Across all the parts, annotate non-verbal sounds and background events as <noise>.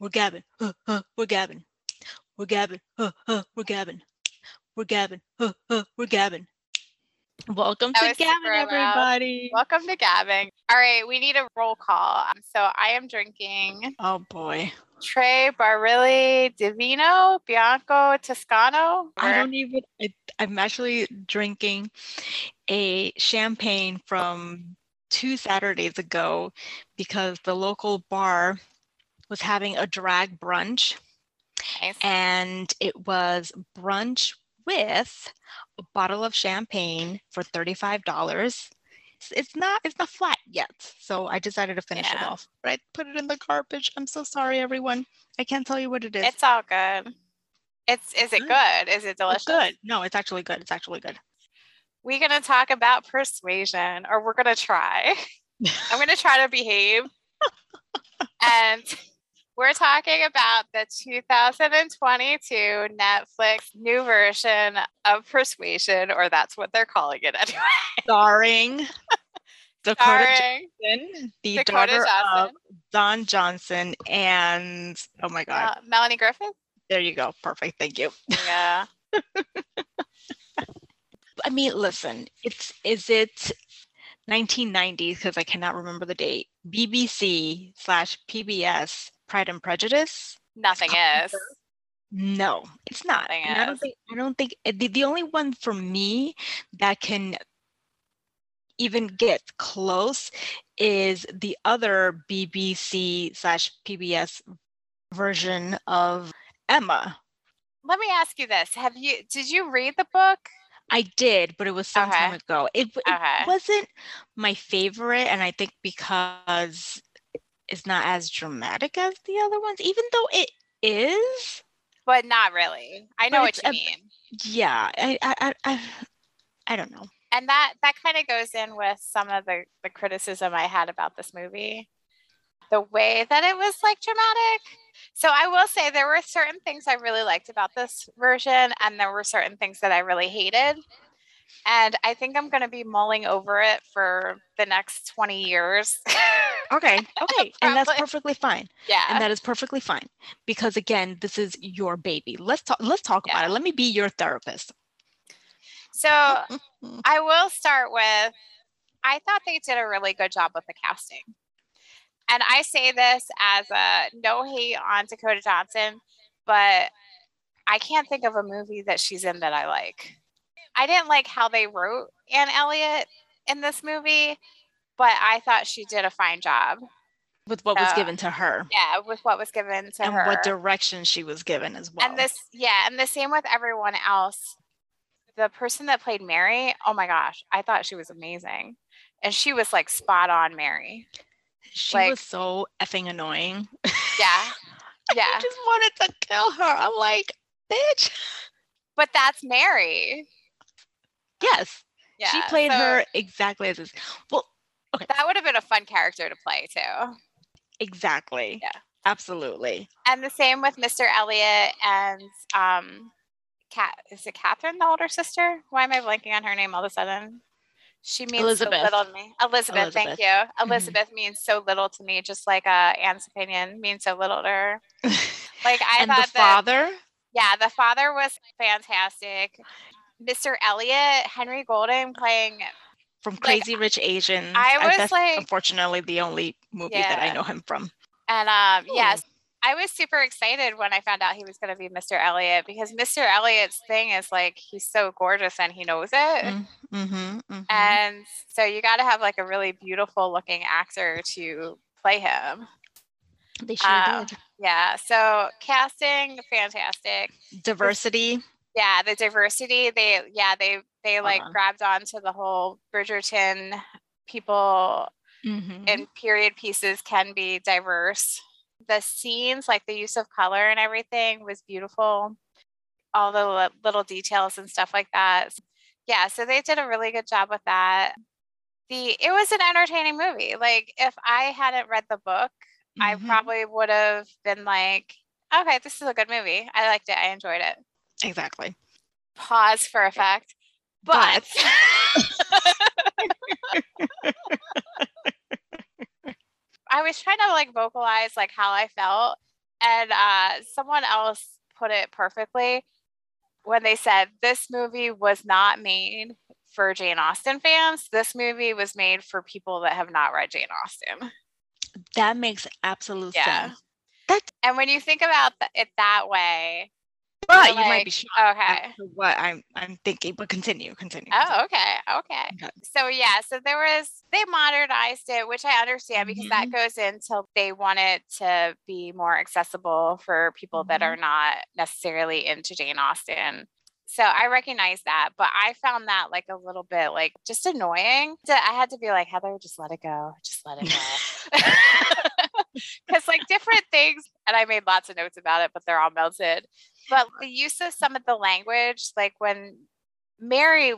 we're gabbing. Uh, uh, we're gabbing. We're gabbing. Uh, uh, we're gabbing. We're gabbing. Uh, uh, we're gabbing. Welcome That to gabbing, loud. everybody. Welcome to gabbing. All right, we need a roll call. Um, So I am drinking Oh boy. Tre Barilli Divino Bianco Toscano. I don't even. I, I'm actually drinking a champagne from two Saturdays ago because the local bar was having a drag brunch, Nice. and it was brunch with a bottle of champagne for thirty-five dollars. It's not. It's not flat yet, so I decided to finish it off. But I put it in the garbage. I'm so sorry, everyone. I can't tell you what it is. It's all good. It's is it Good. Is it It's delicious? good. No, it's actually good. It's actually good. We're gonna talk about persuasion, or we're gonna try. <laughs> I'm gonna try to behave. <laughs> and we're talking about the 2022 Netflix new version of Persuasion, or that's what they're calling it anyway. starring <laughs> Dakota Starring Johnson, the Dakota daughter of Don Johnson, and oh my God, uh, Melanie Griffith. there you go, perfect, thank you. Yeah. <laughs> I mean, listen, it's is it 1990s because I cannot remember the date. BBC slash PBS Pride and Prejudice. Nothing is. No, it's not. I don't think I don't think uh, the, the only one for me that can even get close is the other BBC slash PBS version of Emma. Let me ask you this: Have you did you read the book? I did, but it was some time ago. It, it Okay. wasn't my favorite, and I think because it's not as dramatic as the other ones, even though it is. But not really. I know what you a- mean. Yeah, I I I, I, I don't know. and that that kind of goes in with some of the the criticism I had about this movie. The way that it was like dramatic. So I will say there were certain things I really liked about this version and there were certain things that I really hated. And I think I'm going to be mulling over it for the next 20 years. <laughs> Okay, okay, and that's perfectly fine. yeah. And that is perfectly fine because again, this is your baby. Let's talk. Let's talk about it. Let me be your therapist. so <laughs> I will start with I thought they did a really good job with the casting. And I say this as a no hate on Dakota Johnson, but I can't think of a movie that she's in that I like. I didn't like how they wrote Anne Elliot in this movie, but I thought she did a fine job. With what was Uh, given to her Yeah, with what was given to and her. what direction she was given as well. And this, yeah, and the same with everyone else. The person that played Mary, oh my gosh, I thought she was amazing. And she was like spot on Mary. she like- was so effing annoying. Yeah. <laughs> Yeah. I just wanted to kill her. I'm like, bitch. But that's Mary. Yes, Yeah. she played so her exactly as is. Well, That would have been a fun character to play too. exactly. Yeah. Absolutely. And the same with Mr. Elliot and um Cat is it Catherine, the older sister? Why am I blanking on her name all of a sudden? She means Elizabeth. so little to me. Elizabeth, thank Elizabeth. you. Mhm. Elizabeth means so little to me, just like uh, Anne's opinion means so little to her. <laughs> Like I and the thought that father, Yeah, the father was fantastic. Mr. Elliot, Henry Golding playing. from Crazy Rich Asians. I was that's like- unfortunately the only movie that I know him from. And um, Ooh. yes, I was super excited when I found out he was going to be Mr. Elliot because Mr. Elliot's thing is like he's so gorgeous and he knows it. Mm-hmm, hmm And so you got to have like a really beautiful looking actor to play him. they sure uh, did. Yeah. So casting, fantastic. Diversity. Yeah the diversity they yeah they they like on. grabbed onto the whole bridgerton people Mhm. in period pieces can be diverse. The scenes like the use of color and everything was beautiful. All the li- little details and stuff like that. Yeah so they did a really good job with that. The it was an entertaining movie. Like if i hadn't read the book i Mhm. probably would have been like okay this is a good movie. I liked it. I enjoyed it exactly. pause for effect. But, <laughs> I was trying to like vocalize like how I felt. and uh, someone else put it perfectly when they said this movie was not made for Jane Austen fans. This movie was made for people that have not read Jane Austen. That makes absolute yeah. sense. That and when you think about it that way, but you might be shocked okay. what I'm I'm thinking. But continue, continue. Oh, okay, okay. okay. So yeah, so there was they modernized it, which I understand because mm-hmm. that goes into they want it to be more accessible for people mm-hmm. that are not necessarily into Jane Austen. So I recognize that, but I found that like a little bit like just annoying. I had to be like, Heather, just let it go. Just let it go. <laughs> Because like different things, and I made lots of notes about it, but they're all melted. But the use of some of the language, like when Mary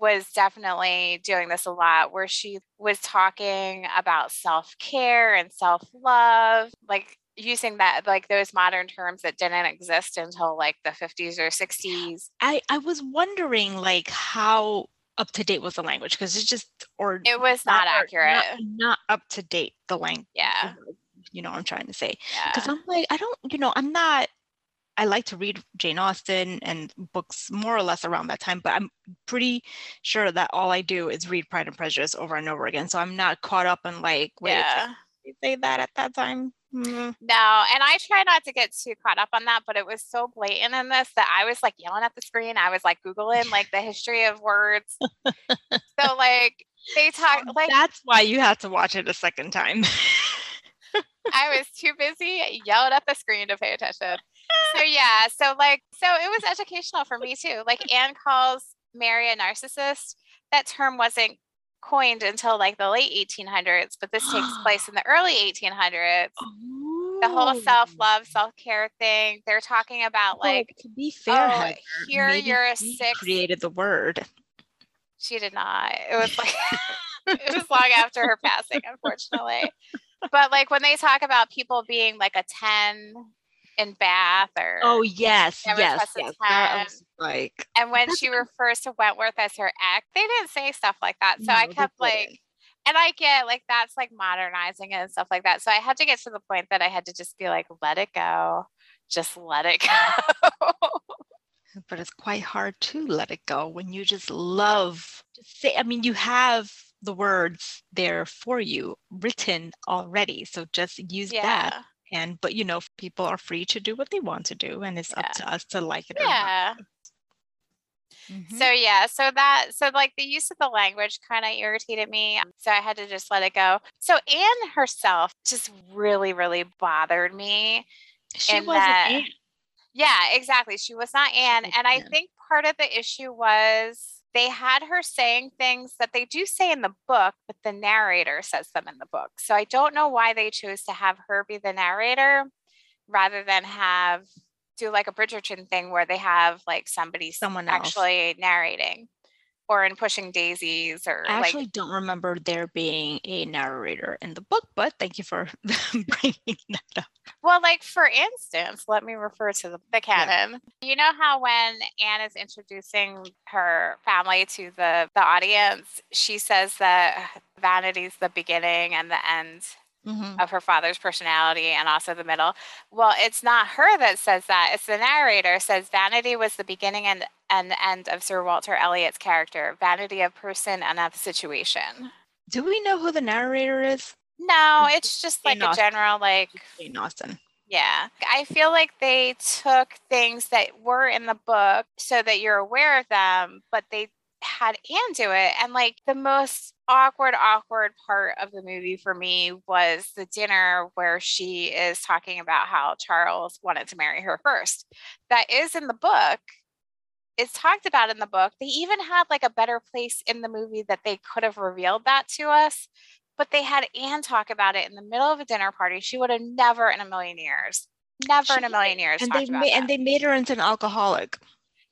was definitely doing this a lot, where she was talking about self care and self love. Like using that like those modern terms that didn't exist until like the 50s or 60s i i was wondering like how up to date was the language because it's just or it was not, not accurate not, not, up to date the language yeah. you know what i'm trying to say. Because yeah. i'm like i don't you know i'm not I like to read Jane Austen and books more or less around that time, but I'm pretty sure that all I do is read Pride and Prejudice over and over again. So I'm not caught up in like, wait, yeah. You say that at that time. Mm-hmm. No, and I try not to get too caught up on that, but it was so blatant in this that I was like yelling at the screen. I was like Googling like the history of words. <laughs> so like they talk like that's why you have to watch it a second time. <laughs> I was too busy yelling at the screen to pay attention. So yeah, so like so it was educational for me too. Like Anne calls Mary a narcissist. That term wasn't coined until like the late 1800s, but this takes <gasps> place in the early 1800s. Oh. The whole oh. self-love, self-care thing. They're talking about like to be fair, oh, Heather, here you're a sick created the word. She did not. It was like <laughs> it was long after her passing, unfortunately. But like when they talk about people being like a 10 in Bath or oh yes yes, yes. like and when she refers to Wentworth as her ex they didn't say stuff like that. So no, I kept like and I get like that's like modernizing it and stuff like that. So I had to get to the point that I had to just be like let it go. Just let it <laughs> go. But it's quite hard to let it go when you just love just say I mean you have the words there for you written already so just use yeah. that and but you know people are free to do what they want to do and it's yeah. up to us to like it yeah mm-hmm. so yeah so that so like the use of the language kind of irritated me so i had to just let it go so anne herself just really really bothered me she wasn't that, anne. yeah exactly she was not anne and i think part of the issue was they had her saying things that they do say in the book, but the narrator says them in the book. So I don't know why they chose to have her be the narrator rather than have do like a Bridgerton thing where they have like somebody someone actually narrating or in Pushing Daisies or I actually like, don't remember there being a narrator in the book, but thank you for <laughs> bringing that up. Well, like for instance, let me refer to the, the canon. Yeah. You know how when Anne is introducing her family to the, the audience, she says that vanity is the beginning and the end mm-hmm. of her father's personality and also the middle. Well, it's not her that says that. It's the narrator says vanity was the beginning and, and end of Sir Walter Elliot's character, vanity of person and of situation. Do we know who the narrator is? No, it's just like a general like Jane Austen. Yeah. I feel like they took things that were in the book so that you're aware of them, but they had Anne do it. And like the most awkward, awkward part of the movie for me was the dinner where she is talking about how Charles wanted to marry her first. That is in the book. It's talked about in the book. They even had like a better place in the movie that they could have revealed that to us. But they had Anne talk about it in the middle of a dinner party. She would have never in a million years, never she, in a million years. And they made, and they made her into an alcoholic.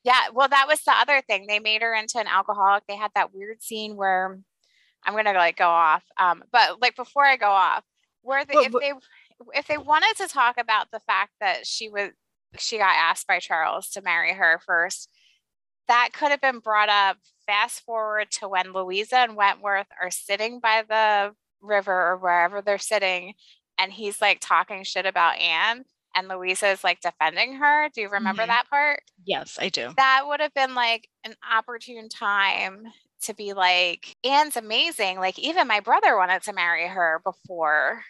Yeah, well, that was the other thing. They made her into an alcoholic. They had that weird scene where I'm gonna like go off. Um, but like before I go off, where the, if they if they wanted to talk about the fact that she was she got asked by Charles to marry her first, that could have been brought up. Fast forward to when Louisa and Wentworth are sitting by the river or wherever they're sitting, and he's like talking shit about Anne and Louisa is like defending her. Do you remember Mhm. that part? Yes, I do. That would have been like an opportune time to be like, Anne's amazing. Like, even my brother wanted to marry her before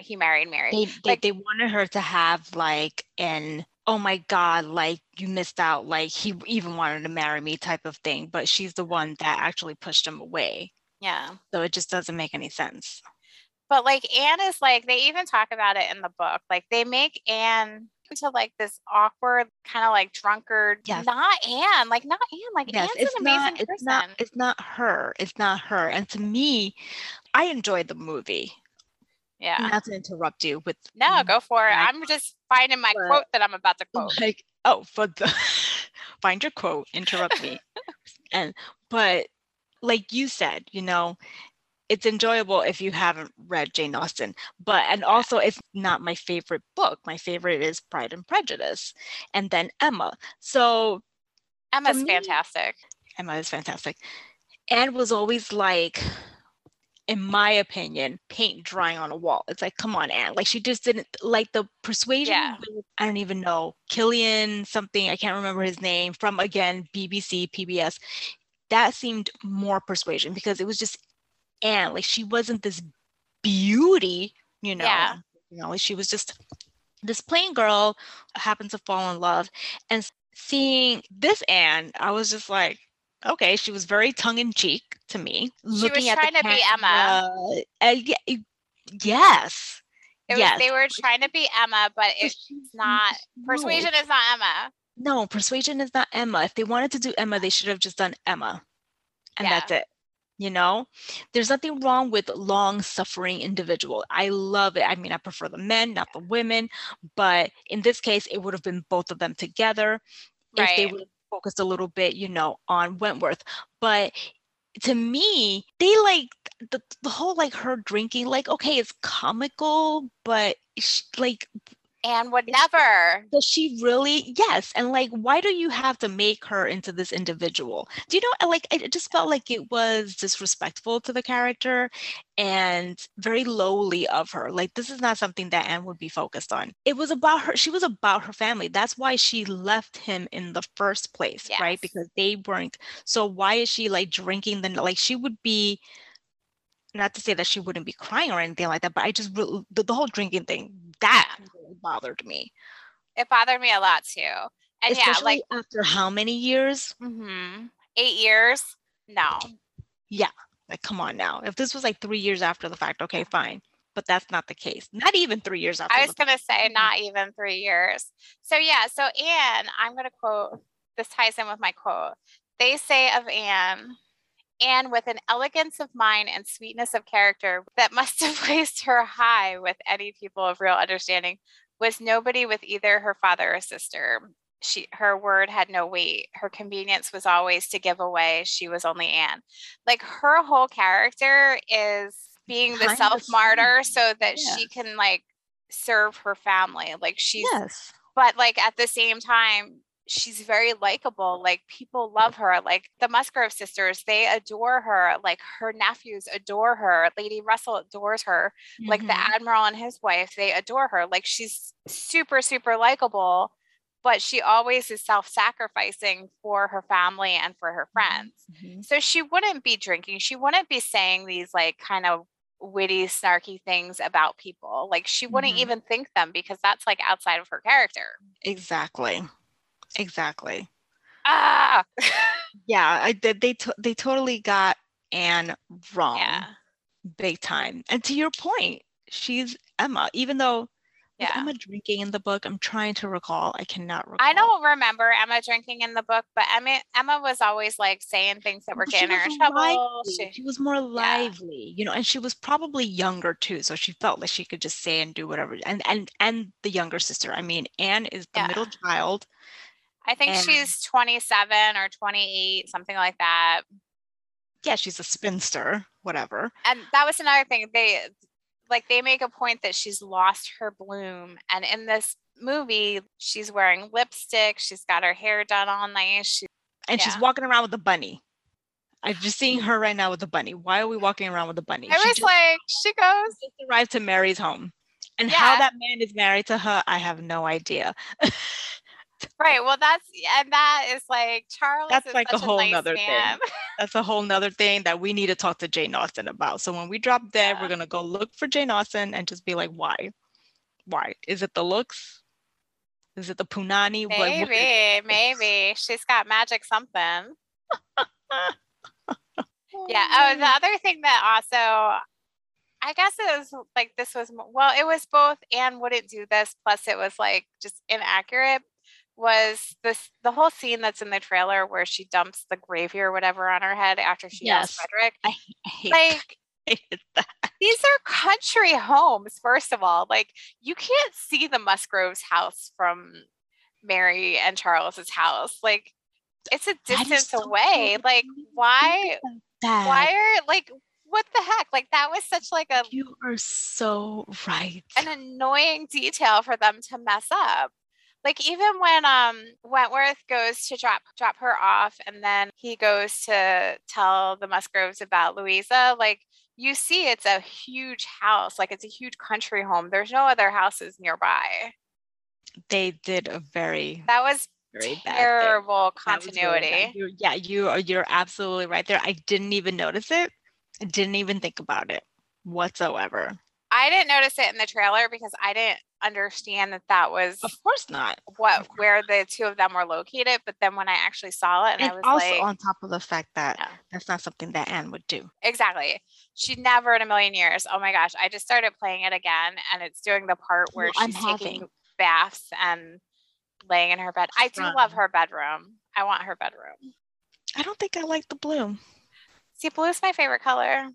he married Mary. They they, Like- they wanted her to have like an oh my god, like you missed out, like he even wanted to marry me type of thing. But she's the one that actually pushed him away. yeah. So it just doesn't make any sense. But like Anne is like, they even talk about it in the book. Like, they make Anne into like this awkward, kind of like drunkard, Yes. not Anne, like, not Anne. Like, Yes, Anne's it's an amazing not person. it's not it's not her. It's not her. And to me, I enjoyed the movie. yeah. Not to interrupt you with No, go for it. I'm just finding my But- quote that I'm about to quote. like oh for the <laughs> find your quote interrupt me <laughs> and but like you said you know it's enjoyable if you haven't read jane austen but and also it's not my favorite book. My favorite is pride and prejudice and then emma. So Emma's me- fantastic. emma is fantastic. Anne was always like in my opinion paint drying on a wall. It's like come on anne. Like she just didn't like the persuasion Yeah. i don't even know killian something i can't remember his name from again bbc pbs that seemed more persuasion because it was just anne like she wasn't this beauty you know Yeah. you know she was just this plain girl happens to fall in love and seeing this anne i was just like okay she was very tongue-in-cheek to me She was trying to be Emma. camera, uh, yeah, it- yes It yes was they were trying to be Emma, but it's not no, persuasion is not Emma. no persuasion is not emma if they wanted to do emma they should have just done emma and that's it you know? There's nothing wrong with long suffering individual. I love it. I mean i prefer the men not the women but in this case it would have been both of them together if they Right. would have focused a little bit you know on wentworth. But to me they like the, the whole like her drinking like okay it's comical but sh- like And would never. does she really yes and like why do you have to make her into this individual? Do you know like it just felt like it was disrespectful to the character and very lowly of her. Like this is not something that anne would be focused on. It was about her she was about her family. That's why she left him in the first place right? Because they weren't so why is she like drinking the like she would be not to say that she wouldn't be crying or anything like that but i just the, the whole drinking thing that really bothered me It bothered me a lot too. And Especially yeah, after how many years? like mhm, eight years. No. Yeah. Like, come on now. If this was like three years after the fact, okay, fine. But that's not the case. Not even three years after. I was the gonna say Mhm. not even three years. So yeah, so Anne, I'm gonna quote this ties in with my quote. They say of Anne, Anne with an elegance of mind and sweetness of character that must <laughs> have placed her high with any people of real understanding, was nobody with either her father or sister. She her word had no weight. Her convenience was always to give away. She was only Anne. Like her whole character is being the self martyr so that yeah. she can like serve her family. Like she's Yes. but like at the same time she's very likable like people love her like the musgrove sisters they adore her like her nephews adore her lady russell adores her like the Mhm. admiral and his wife they adore her like she's super super likable but she always is self-sacrificing for her family and for her friends Mhm. so she wouldn't be drinking she wouldn't be saying these like kind of witty snarky things about people like she wouldn't Mhm. even think them because that's like outside of her character Exactly. Exactly. ah <laughs> Yeah. I did. They to- they totally got Anne wrong. yeah Big time. And to your point, she's Emma. Even though yeah Emma drinking in the book, I'm trying to recall. I cannot recall. i don't remember emma drinking in the book but emma emma was always like saying things that were getting her in trouble. She- She was more lively, you know, and she was probably younger too, so she felt like she could just say and do whatever. And and and the younger sister. I mean, Anne is the Yeah. middle child. I think and- she's 27 or 28 something like that Yeah, she's a spinster, whatever. and that was another thing they like they make a point that she's lost her bloom and in this movie she's wearing lipstick she's got her hair done all nice she, And she's walking around with a bunny. I'm just seeing her right now with a bunny. Why are we walking around with a bunny? i She was just, like she goes just arrived to Mary's home. And Yeah. how that man is married to her, I have no idea. <laughs> Right. Well, that's and that is like Charles. That's like a whole nice nother thing. That's a whole nother thing that we need to talk to Jane Austen about. So when we drop dead, Yeah. we're gonna go look for Jane Austen and just be like, why? Why? Is it the looks? Is it the punani? What- what is Maybe, maybe she's got magic something. Yeah. Oh, the <laughs> other thing that also, I guess it was like this was well, it was both and wouldn't do this. Plus, it was like just inaccurate. Was this the whole scene that's in the trailer where she dumps the gravy or whatever on her head after she Yes. Frederick? I hate, Like <laughs> I hate that. these are country homes, first of all. Like you can't see the Musgroves house from Mary and Charles's house. Like it's a distance away. Like why think about that. why are like what the heck? Like that was such like a You are so right. an annoying detail for them to mess up. Like even when um Wentworth goes to drop drop her off and then he goes to tell the Musgroves about Louisa, like you see it's a huge house, like it's a huge country home. There's no other houses nearby. They did a very, That was very terrible was really bad. continuity. You're- yeah, you are. You're absolutely right there. I didn't even notice it. I didn't even think about it whatsoever. I didn't notice it in the trailer because I didn't understand that that was Of course not. what where the two of them were located. But then when I actually saw it, and, And I was also like, on top of the fact that Yeah. that's not something that Anne would do. exactly, she never in a million years. Oh my gosh! I just started playing it again, and it's doing the part where Well, I'm she's taking having- baths and laying in her bed. I do love her bedroom. I want her bedroom. I don't think I like the blue. See, blue is my favorite color.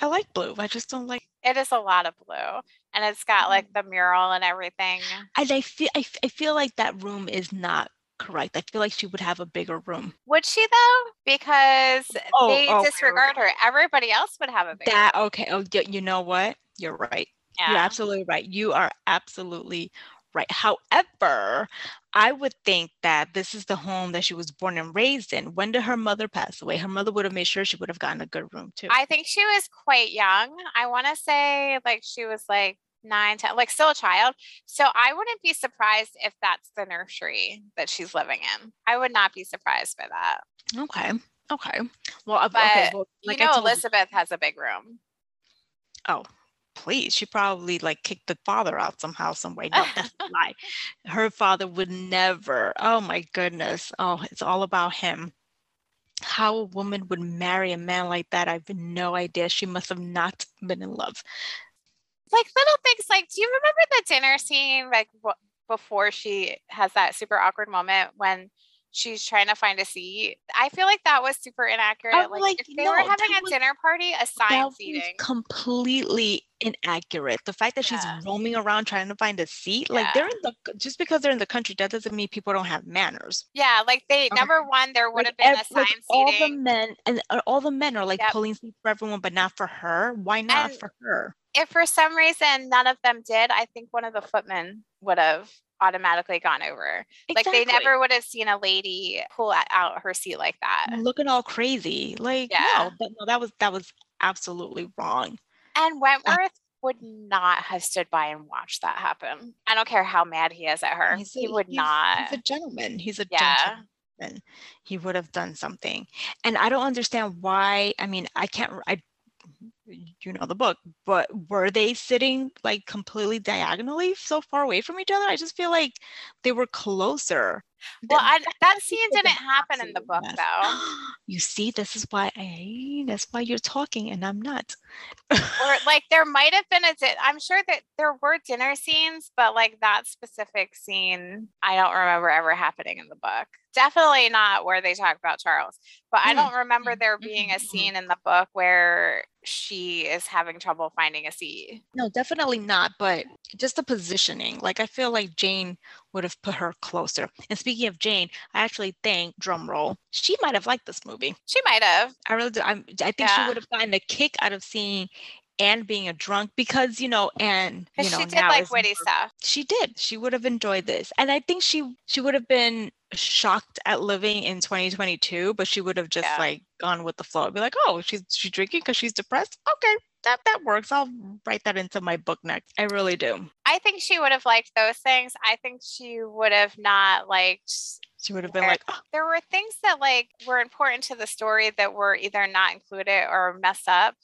I like blue. I just don't like. It is a lot of blue, and it's got like Mm. the mural and everything. And I feel. I, I feel like that room is not correct. I feel like she would have a bigger room. Would she though? Because Oh, they oh, disregard her. Everybody else would have a bigger. That okay. Oh, you know what? You're right. You're absolutely right. You are absolutely right. However, I would think that this is the home that she was born and raised in. When did her mother pass away? Her mother would have made sure she would have gotten a good room too. I think she was quite young. I want to say like she was like nine, ten, like still a child. So I wouldn't be surprised if that's the nursery that she's living in. I would not be surprised by that. okay. Okay. Well, But okay. Well, like you I know, told you- Elizabeth has a big room. Oh, please. She probably like kicked the father out somehow, some way. No, that's <laughs> a lie. Her father would never. Oh my goodness. Oh, it's all about him. How a woman would marry a man like that, I have no idea. She must have not been in love. Like little things like, do you remember the dinner scene like wh- before she has that super awkward moment when she's trying to find a seat? I feel like that was super inaccurate. Like, like, if they were having a was- dinner party, assign That was seating. completely inaccurate. The fact that she's roaming around trying to find a seat, like they're in the just because they're in the country, that doesn't mean people don't have manners. Yeah, like they Okay. number one, there would Like, have been ev- assigned like all the men and uh, all the men are like Yep. pulling seats for everyone, but not for her. Why not And- for her? if for some reason none of them did, I think one of the footmen would have automatically gone over. Like they never would have seen a lady pull out her seat like that. looking all crazy. Like Yeah. no, that, no, that was that was absolutely wrong. And Wentworth would not have stood by and watched that happen. I don't care how mad he is at her. He's he would he's- not. He's a gentleman. He's a yeah. gentleman. He would have done something, and I don't understand why. I mean, I can't. I you know the book, but were they sitting like completely diagonally so far away from each other? I just feel like they were closer. Well, I, that scene didn't happen in the book though. <gasps> You see, this is why I. That's why you're talking, and I'm not. or <laughs> like there might have been a di- i'm sure that there were dinner scenes but like that specific scene i don't remember ever happening in the book definitely not where they talk about charles but i Mm, don't remember there mm, being a mm. scene in the book where she is having trouble finding a seat No, definitely not. But just the positioning. Like I feel like Jane would have put her closer. And speaking of Jane, I actually think, drum roll, she might have liked this movie. she might have I really do. I'm, I think she would have gotten a kick out of seeing and being a drunk because you know and you know she did like witty stuff she did she would have enjoyed this and i think she she would have been shocked at living in 2022 but she would have just yeah. like gone with the flow. And be like oh she's she's drinking because she's depressed? Okay that that works. I'll write that into my book next. I really do. I think she would have liked those things. I think she would have not liked she would have been like oh. there were things that like were important to the story that were either not included or messed up.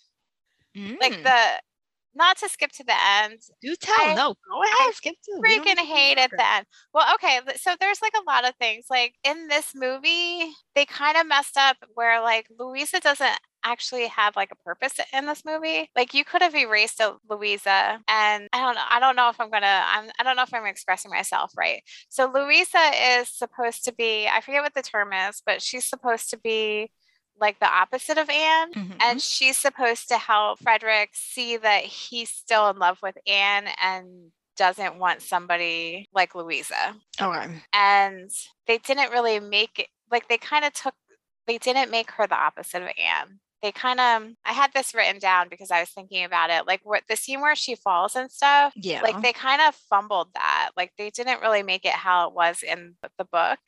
Mm. like the not to skip to the end. Do tell. I, no, go ahead. I skip to. Freaking hate at the end. Well, okay. So there's like a lot of things. Like in this movie, they kind of messed up where like Louisa doesn't actually have like a purpose in this movie. Like you could have erased a Louisa and I don't know. I don't know if I'm gonna I'm I don't know if I'm expressing myself right. So Louisa is supposed to be, I forget what the term is, but she's supposed to be like the opposite of Anne. Mm-hmm. And she's supposed to help Frederick see that he's still in love with Anne and doesn't want somebody like Louisa. Okay. And they didn't really make it like they kind of took they didn't make her the opposite of Anne they kind of i had this written down because i was thinking about it like what the scene where she falls and stuff yeah like they kind of fumbled that like they didn't really make it how it was in the book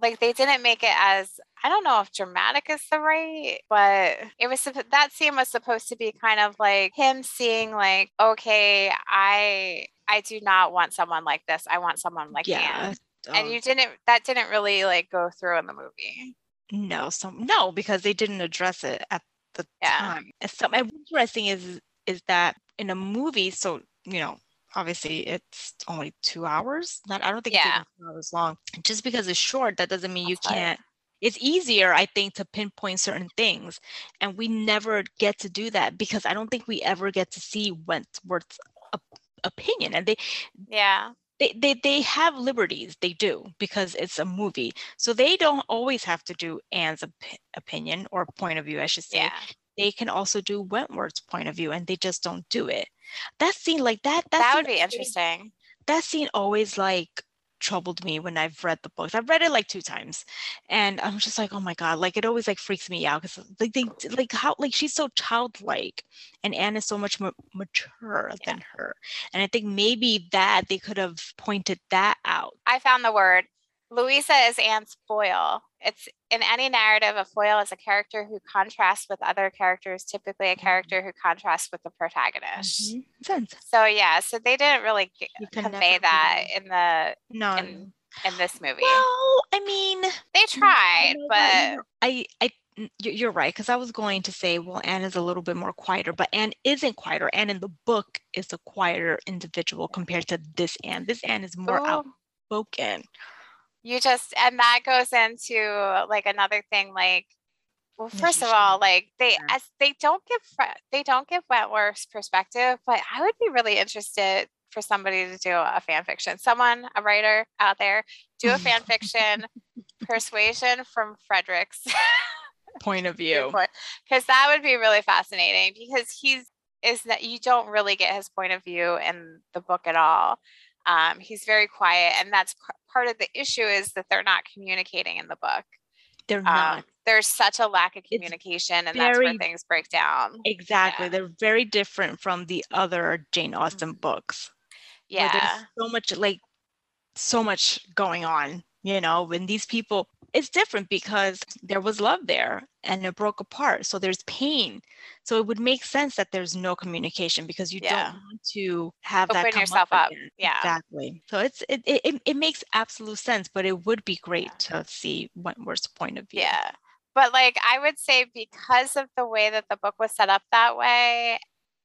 like they didn't make it as I don't know if dramatic is the right, but it was that scene was supposed to be kind of like him seeing like, okay, I I do not want someone like this. I want someone like yeah. Anne. And you didn't that didn't really like go through in the movie. No, some no, because they didn't address it at the yeah. time. And something interesting is is that in a movie, so you know, obviously it's only two hours. Not I don't think yeah. it's two hours long. Just because it's short, that doesn't mean you can't. It's easier, I think, to pinpoint certain things, and we never get to do that because I don't think we ever get to see Wentworth's opinion, and they yeah they, they they have liberties they do because it's a movie so they don't always have to do anne's op- opinion or point of view i should say yeah. They can also do wentworth's point of view and they just don't do it that scene like that that, that would be interesting that scene always like troubled me when I've read the books. I've read it like two times, and I'm just like, oh my god, like it always like freaks me out because like they like how like she's so childlike, and Anne is so much more mature yeah. than her, and I think maybe that they could have pointed that out. I found the word Louisa is Anne's foil. It's in any narrative, a foil is a character who contrasts with other characters, typically a mm-hmm. character who contrasts with the protagonist. Mm-hmm. So yeah, so they didn't really g- convey that in the no. In, in this movie. Well, I mean, they tried, but I I you're right because I was going to say, well, Anne is a little bit more quieter, but Anne isn't quieter. Anne in the book is a quieter individual compared to this Anne. This Anne is more Ooh. outspoken you just and that goes into like another thing like well first of all like they as they don't give they don't give wentworth's perspective but i would be really interested for somebody to do a fan fiction. Someone a writer out there do a fan <laughs> fiction persuasion from frederick's <laughs> point of <laughs> view. because that would be really fascinating because he's is that you don't really get his point of view in the book at all um, he's very quiet, and that's part of the issue is that they're not communicating in the book. They're um, not. There's such a lack of communication, it's and very, that's where things break down. Exactly, yeah. they're very different from the other Jane Austen mm-hmm. books. Yeah, there's so much like so much going on. You know, when these people it's different because there was love there and it broke apart. So there's pain. So it would make sense that there's no communication because you yeah. don't want to have Open that come yourself up. up. Yeah. Exactly. So it's it, it it makes absolute sense, but it would be great yeah. to see Wentworth's point of view. Yeah. But like I would say because of the way that the book was set up that way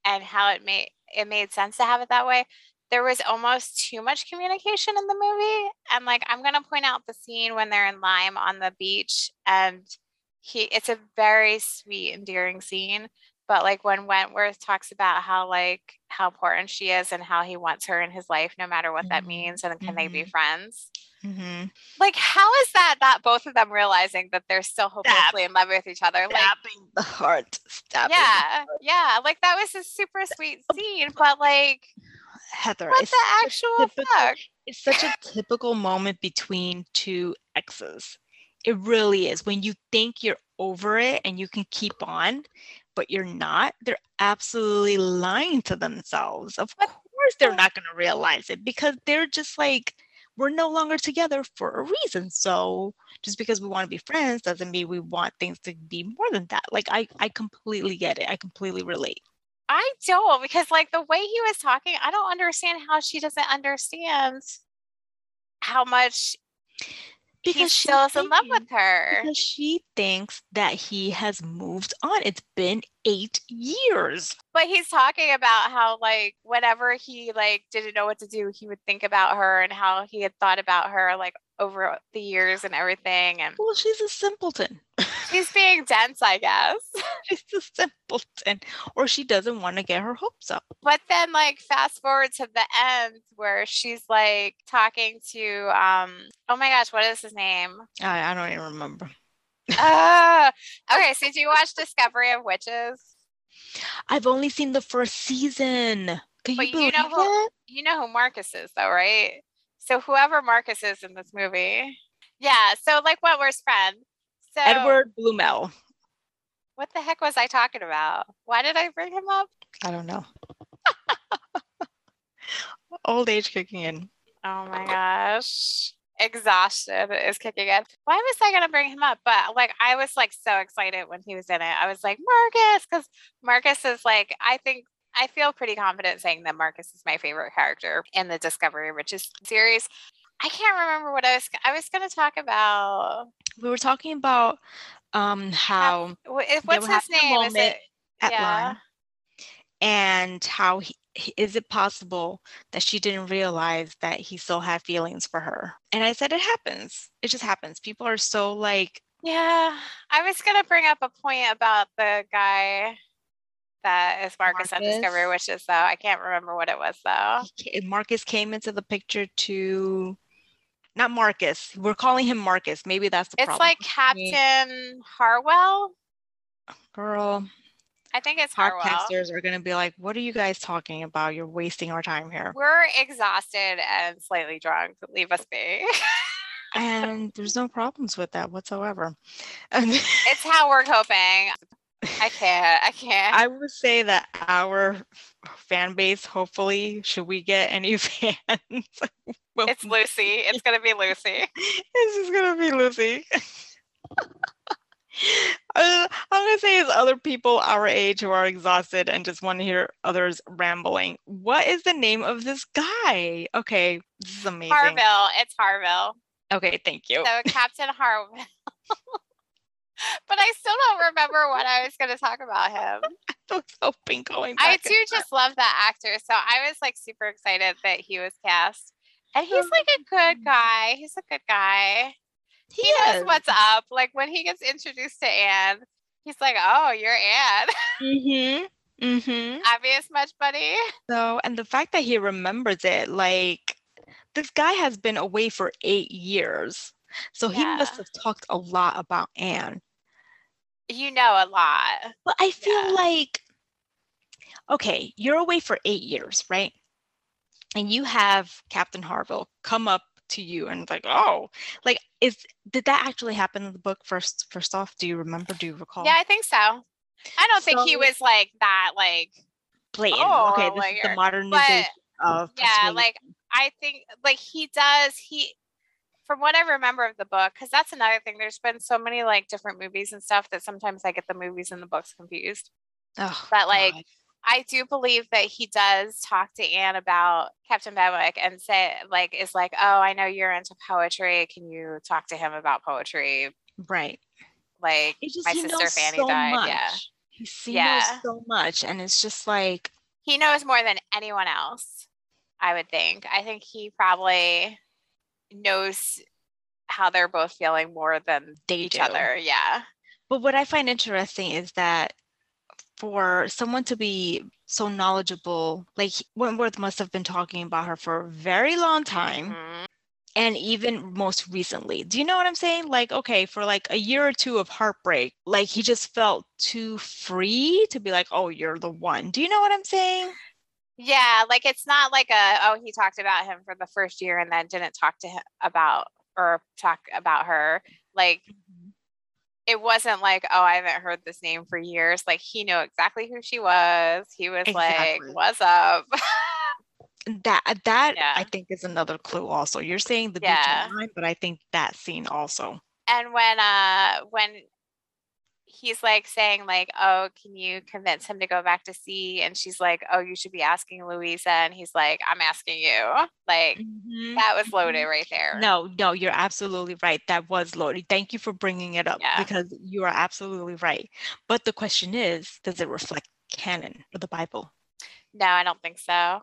and how it made it made sense to have it that way, there was almost too much communication in the movie. And like I'm gonna point out the scene when they're in Lyme on the beach and he it's a very sweet, endearing scene. But like when Wentworth talks about how like how important she is and how he wants her in his life no matter what mm-hmm. that means and can mm-hmm. they be mm-hmm. friends? Mm-hmm. Like, how is that not both of them realizing that they're still hopelessly in love with each other? Like, the heart. Stabbing yeah, heart. yeah. Like that was a super sweet scene, but like Heather. What the actual typical, fuck? It's such a typical moment between two exes. It really is. When you think you're over it and you can keep on, but you're not, they're absolutely lying to themselves. Of course, they're not going to realize it because they're just like, we're no longer together for a reason. So just because we want to be friends doesn't mean we want things to be more than that. Like I, I completely get it. I completely relate. I don't because like the way he was talking, I don't understand how she doesn't understand how much because he still is in love with her. Because she thinks that he has moved on. It's been eight years. But he's talking about how like whenever he like didn't know what to do, he would think about her and how he had thought about her like over the years and everything. And well, she's a simpleton. She's being dense, I guess. <laughs> she's a simpleton, or she doesn't want to get her hopes up. But then, like, fast forward to the end where she's like talking to, um, oh my gosh, what is his name? I, I don't even remember. uh, <laughs> okay, so do you watch Discovery of Witches? I've only seen the first season. Can but you, you know who you know who Marcus is, though, right? So whoever Marcus is in this movie. Yeah. So like Wentworth's friend. So Edward Bluemel. What the heck was I talking about? Why did I bring him up? I don't know. <laughs> Old age kicking in. Oh my gosh. Exhaustion is kicking in. Why was I gonna bring him up? But like I was like so excited when he was in it. I was like, Marcus, because Marcus is like, I think I feel pretty confident saying that Marcus is my favorite character in the Discovery Witches series. I can't remember what I was. I was going to talk about. We were talking about um how what's his name? Is it at yeah. and how he, is it possible that she didn't realize that he still had feelings for her? And I said it happens. It just happens. People are so like. Yeah, I was gonna bring up a point about the guy that is Marcus, Marcus. at Discovery Witches, though. I can't remember what it was, though. Marcus came into the picture to, not Marcus. We're calling him Marcus. Maybe that's the it's problem. like Captain Harwell. Girl. I think it's Harwell. Podcasters are going to be like, what are you guys talking about? You're wasting our time here. We're exhausted and slightly drunk. Leave us be. <laughs> and there's no problems with that whatsoever. it's how we're coping. I can't. I can't. <laughs> I would say that our fan base, hopefully, should we get any <laughs> fans? well, it's Lucy. It's gonna be Lucy. <laughs> It's just gonna be Lucy. <laughs> I'm gonna say it's other people our age who are exhausted and just want to hear others rambling. What is the name of this guy? Okay, this is amazing. Harville. It's Harville. Okay, thank you. So Captain Harville but I still don't remember what I was going to talk about him. I <laughs> was hoping going. I do just love that actor, so I was like super excited that he was cast, and he's like a good guy. He's a good guy. He, he knows what's up. Like when he gets introduced to Anne, he's like, "Oh, you're Anne." <laughs> Mm-hmm. Mm-hmm. Obvious much, buddy. So, and the fact that he remembers it, like this guy has been away for eight years. So yeah. he must have talked a lot about Anne you know a lot. But I feel yeah. like, okay, you're away for eight years, right? And you have Captain Harville come up to you and like, oh, like is did that actually happen in the book first? First off, do you remember? Do you recall? Yeah, I think so. I don't so, think he was like that, like blatant. Oh, okay, this like, is the modernization but, of yeah, like I think like he does. He from what I remember of the book, because that's another thing. There's been so many like different movies and stuff that sometimes I get the movies and the books confused. Oh, but like, God. I do believe that he does talk to Anne about Captain Benwick and say like is like, oh, I know you're into poetry. Can you talk to him about poetry? Right. Like just, my sister Fanny so died. Much. Yeah. He yeah. knows so much, and it's just like he knows more than anyone else. I would think. I think he probably knows how they're both feeling more than they each do. other. Yeah. But what I find interesting is that for someone to be so knowledgeable, like Wentworth must have been talking about her for a very long time. Mm-hmm. And even most recently, do you know what I'm saying? Like, okay, for like a year or two of heartbreak, like he just felt too free to be like, oh, you're the one. Do you know what I'm saying? Yeah, like it's not like a oh he talked about him for the first year and then didn't talk to him about or talk about her. Like mm-hmm. it wasn't like, oh, I haven't heard this name for years. Like he knew exactly who she was. He was exactly. like, what's up? <laughs> that that yeah. I think is another clue also. You're saying the yeah. beach line, but I think that scene also. And when uh when he's like saying like oh can you convince him to go back to sea and she's like oh you should be asking louisa and he's like i'm asking you like mm-hmm. that was loaded mm-hmm. right there no no you're absolutely right that was loaded thank you for bringing it up yeah. because you are absolutely right but the question is does it reflect canon or the bible no i don't think so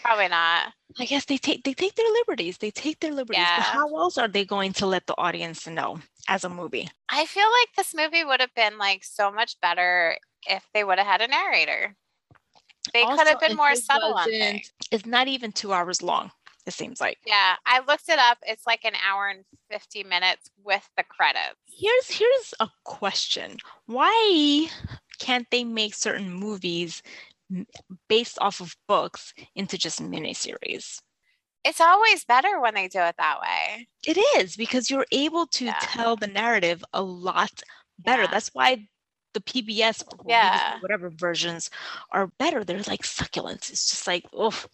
Probably not. I guess they take they take their liberties. They take their liberties. Yeah. But how else are they going to let the audience know as a movie? I feel like this movie would have been like so much better if they would have had a narrator. They also, could have been more subtle on things. It's not even two hours long. It seems like. Yeah, I looked it up. It's like an hour and fifty minutes with the credits. Here's here's a question: Why can't they make certain movies based off of books into just miniseries. It's always better when they do it that way. It is because you're able to yeah. tell the narrative a lot better. Yeah. That's why the PBS, yeah, whatever versions are better. They're like succulents. It's just like, oh.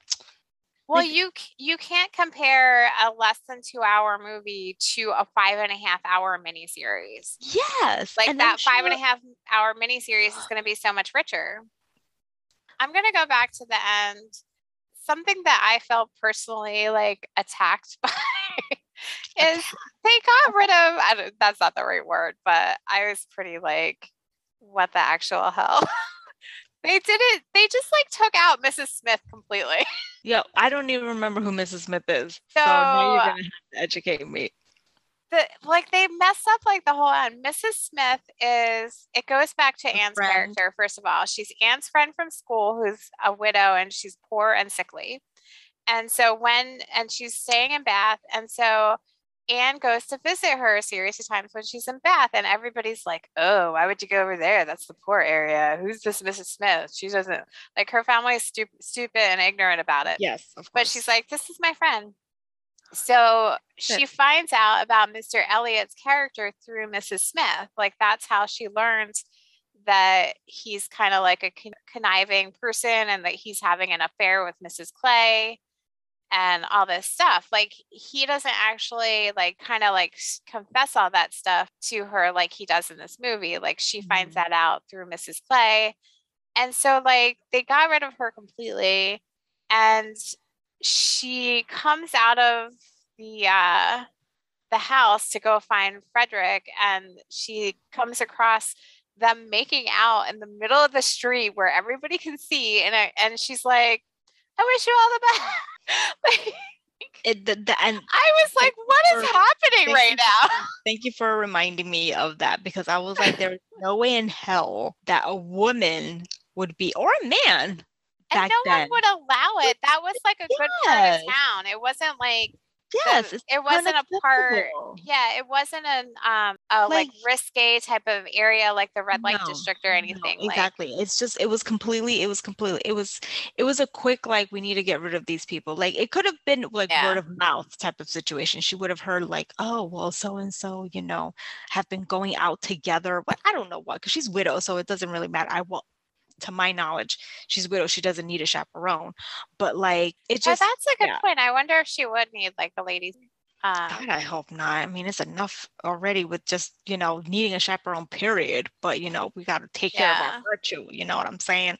Well, like, you you can't compare a less than two hour movie to a five and a half hour miniseries. Yes, like and that sure, five and a half hour miniseries is going to be so much richer. I'm going to go back to the end. Something that I felt personally like attacked <laughs> by is they got rid of, that's not the right word, but I was pretty like, what the actual hell? <laughs> they did it, they just like took out Mrs. Smith completely. <laughs> Yeah, I don't even remember who Mrs. Smith is. So, so now you're going to have to educate me the like they mess up like the whole end. Mrs. Smith is it goes back to a Anne's friend. character, first of all. She's Anne's friend from school who's a widow and she's poor and sickly. And so when and she's staying in Bath, and so Anne goes to visit her a series of times when she's in Bath, and everybody's like, "Oh, why would you go over there? That's the poor area. Who's this Mrs. Smith? She doesn't like her family is stupid, stupid and ignorant about it." Yes, but she's like, "This is my friend. So she finds out about Mr. Elliot's character through Mrs. Smith. Like that's how she learns that he's kind of like a conniving person and that he's having an affair with Mrs. Clay and all this stuff. Like he doesn't actually like kind of like confess all that stuff to her like he does in this movie. Like she mm-hmm. finds that out through Mrs. Clay. And so like they got rid of her completely and she comes out of the uh, the house to go find Frederick, and she comes across them making out in the middle of the street where everybody can see, and I, and she's like, "I wish you all the best." like, <laughs> it, the, the, and I was like, "What is happening right now?" thank you for reminding me of that because I was like, "There's no way in hell that a woman would be, or a man, and no then. one would allow it. That was like a yes. good part of town. It wasn't like yes, the, it wasn't a part. Yeah, it wasn't an um a like, like risque type of area like the red light no, district or anything. No, exactly. Like, it's just it was completely. It was completely. It was it was a quick like we need to get rid of these people. Like it could have been like yeah. word of mouth type of situation. She would have heard like, oh well, so and so, you know, have been going out together. But I don't know what because she's widow, so it doesn't really matter. I will to my knowledge, she's a widow. She doesn't need a chaperone. But like it just oh, that's a good yeah. point. I wonder if she would need like a lady. Um, God, I hope not. I mean, it's enough already with just you know needing a chaperone. Period. But you know, we got to take yeah. care of our virtue. You know what I'm saying?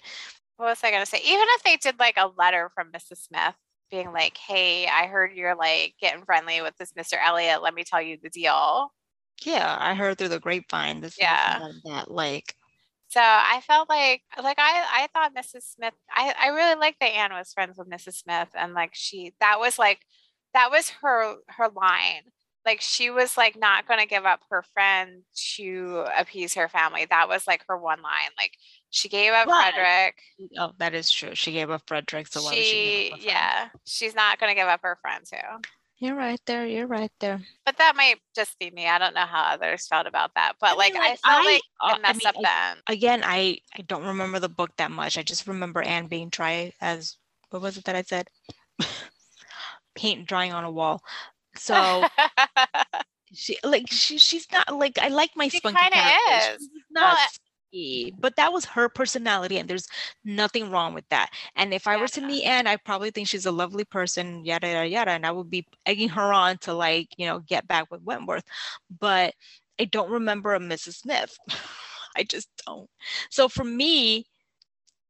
What was I gonna say? Even if they did like a letter from Mrs. Smith being like, "Hey, I heard you're like getting friendly with this Mr. Elliot. Let me tell you the deal." Yeah, I heard through the grapevine. This yeah, that like so I felt like like I I thought Mrs. Smith I I really liked that Anne was friends with Mrs. Smith and like she that was like that was her her line. Like she was like not going to give up her friend to appease her family. That was like her one line. Like she gave up? Frederick. Oh, that is true. She gave up Frederick. So she, she yeah, she's not going to give up her friend too. You're right there. You're right there. But that might just be me. I don't know how others felt about that. But I like, mean, like, I felt I, like it messed I mean, up then. Again, I I don't remember the book that much. I just remember Anne being dry as what was it that I said? <laughs> Paint drying on a wall. So <laughs> She like she she's not like I like my She spunky kind of characters. is. She's not Well, but that was her personality, and there's nothing wrong with that. And if I were to meet Anne, I probably think she's a lovely person, yada yada yada, and I would be egging her on to like you know get back with Wentworth. But I don't remember a Mrs. Smith. <laughs> I just don't. So for me,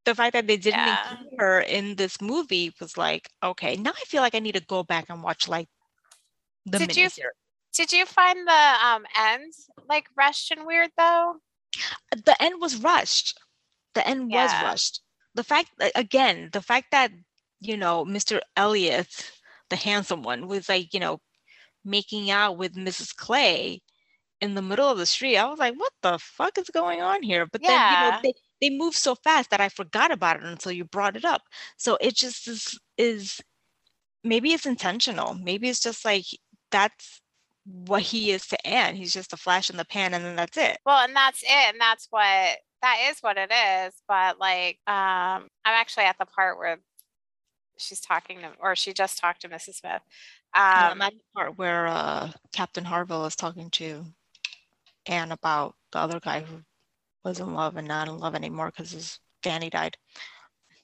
the fact that they didn't Yeah. include her in this movie was like, okay, now I feel like I need to go back and watch like the Did you- Did you find the um end like rushed and weird though? The end was rushed. The end was rushed. The fact that again, the fact that you know Mr. Elliot, the handsome one, was like you know making out with Mrs. Clay in the middle of the street. I was like, what the fuck is going on here? But then you know they they move so fast that I forgot about it until you brought it up. So it just is is maybe it's intentional. Maybe it's just like that's what he is to Anne. He's just a flash in the pan and then that's it. Well, and that's it, and that's what that is what it is. But like, um, I'm actually at the part where she's talking to, or she just talked to Mrs. Smith. Um, I'm at the part where uh, Captain Harville is talking to Anne about the other guy who was in love and not in love anymore because his Fanny died.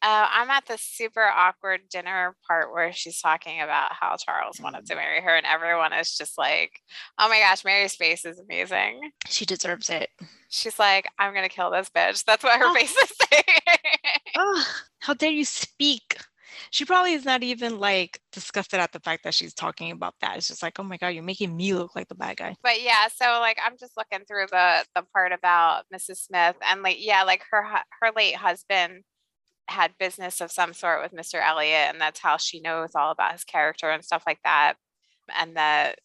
Uh, I'm at the super awkward dinner part where she's talking about how Charles wanted to marry her, and everyone is just like, "Oh my gosh, Mary's face is amazing." She deserves it. She's like, "I'm gonna kill this bitch." That's what her Oh. face is saying. Ugh, how dare you speak? She probably is not even like disgusted at the fact that she's talking about that. It's just like, oh my god, you're making me look like the bad guy. but yeah, so like I'm just looking through the the part about Mrs. Smith and like yeah, like her her late husband had business of some sort with Mr. Elliot and that's how she knows all about his character and stuff like that. And that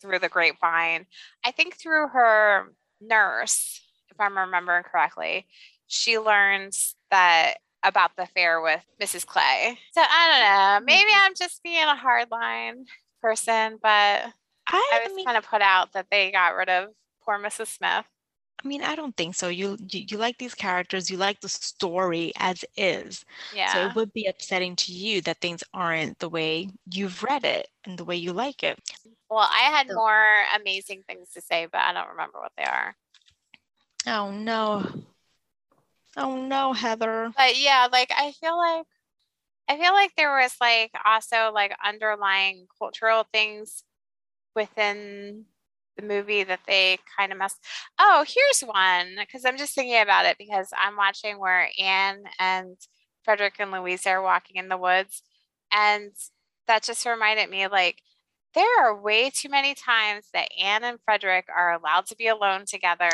through the grapevine, I think through her nurse, if I'm remembering correctly, she learns that about the affair with Mrs. Clay. So I don't know. Maybe mm-hmm. I'm just being a hardline person, but I, I I was mean, kind of put out that they got rid of poor Mrs. Smith. I mean, I don't think so. You, you you like these characters, you like the story as is. Yeah. So it would be upsetting to you that things aren't the way you've read it and the way you like it. Well, I had So- more amazing things to say, but I don't remember what they are. Oh no. Oh no, Heather. But yeah, like I feel like I feel like there was like also like underlying cultural things within the movie that they kind of messed. Oh, here's one because I'm just thinking about it because I'm watching where Anne and Frederick and Louise are walking in the woods, and that just reminded me like there are way too many times that Anne and Frederick are allowed to be alone together,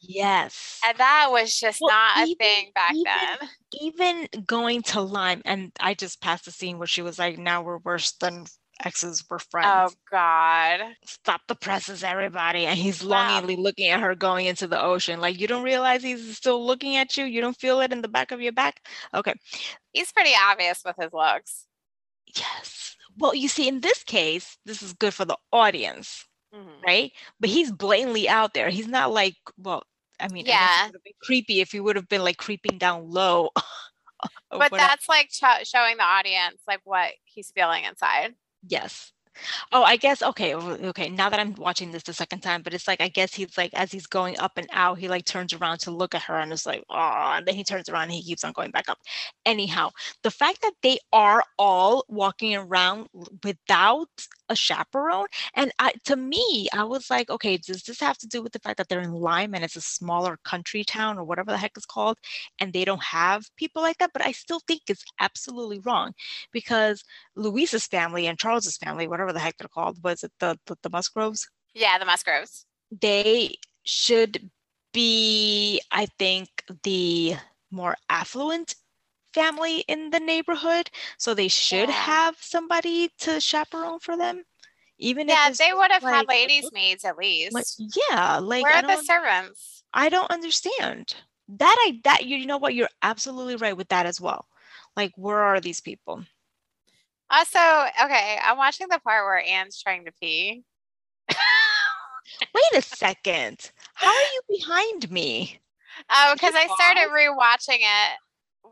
Yes. and that was just Well, not a even- thing back even- then. Even going to Lyme, and I just passed the scene where she was like, now we're worse than exes, were friends. Oh. God. Stop the presses, everybody. And he's Wow. longingly looking at her going into the ocean. Like, you don't realize he's still looking at you? You don't feel it in the back of your back? Okay. He's pretty obvious with his looks. Yes. Well, you see, in this case, this is good for the audience. Mhm. right? But he's blatantly out there. He's not like, well, I mean, I Yeah. it would have been creepy if he would have been like creeping down low. <laughs> But whatever. that's like cho- showing the audience like what he's feeling inside. Yes. Oh, I guess okay, oh, okay. Now that I'm watching this the second time, but it's like I guess he's like as he's going up and out, he like turns around to look at her and it's like, oh, and then he turns around and he keeps on going back up. Anyhow, the fact that they are all walking around without a chaperone, and I, to me, I was like, okay, does this have to do with the fact that they're in Lyme and it's a smaller country town or whatever the heck it's called, and they don't have people like that? But I still think it's absolutely wrong because Louisa's family and Charles's family, whatever the heck they're called, was it the the, the Musgroves? Yeah, the Musgroves. They should be, I think, the more affluent family in the neighborhood. So they should Yeah. have somebody to chaperone for them. Even if Yeah, they would have like had ladies' maids at least. like, yeah, like Where are the servants? I don't understand. That I that you, you know what, you're absolutely right with that as well. Like, where are these people? Also, okay, I'm watching the part where Anne's trying to pee. <laughs> Wait a second. How are you behind me? Oh, because I started rewatching it.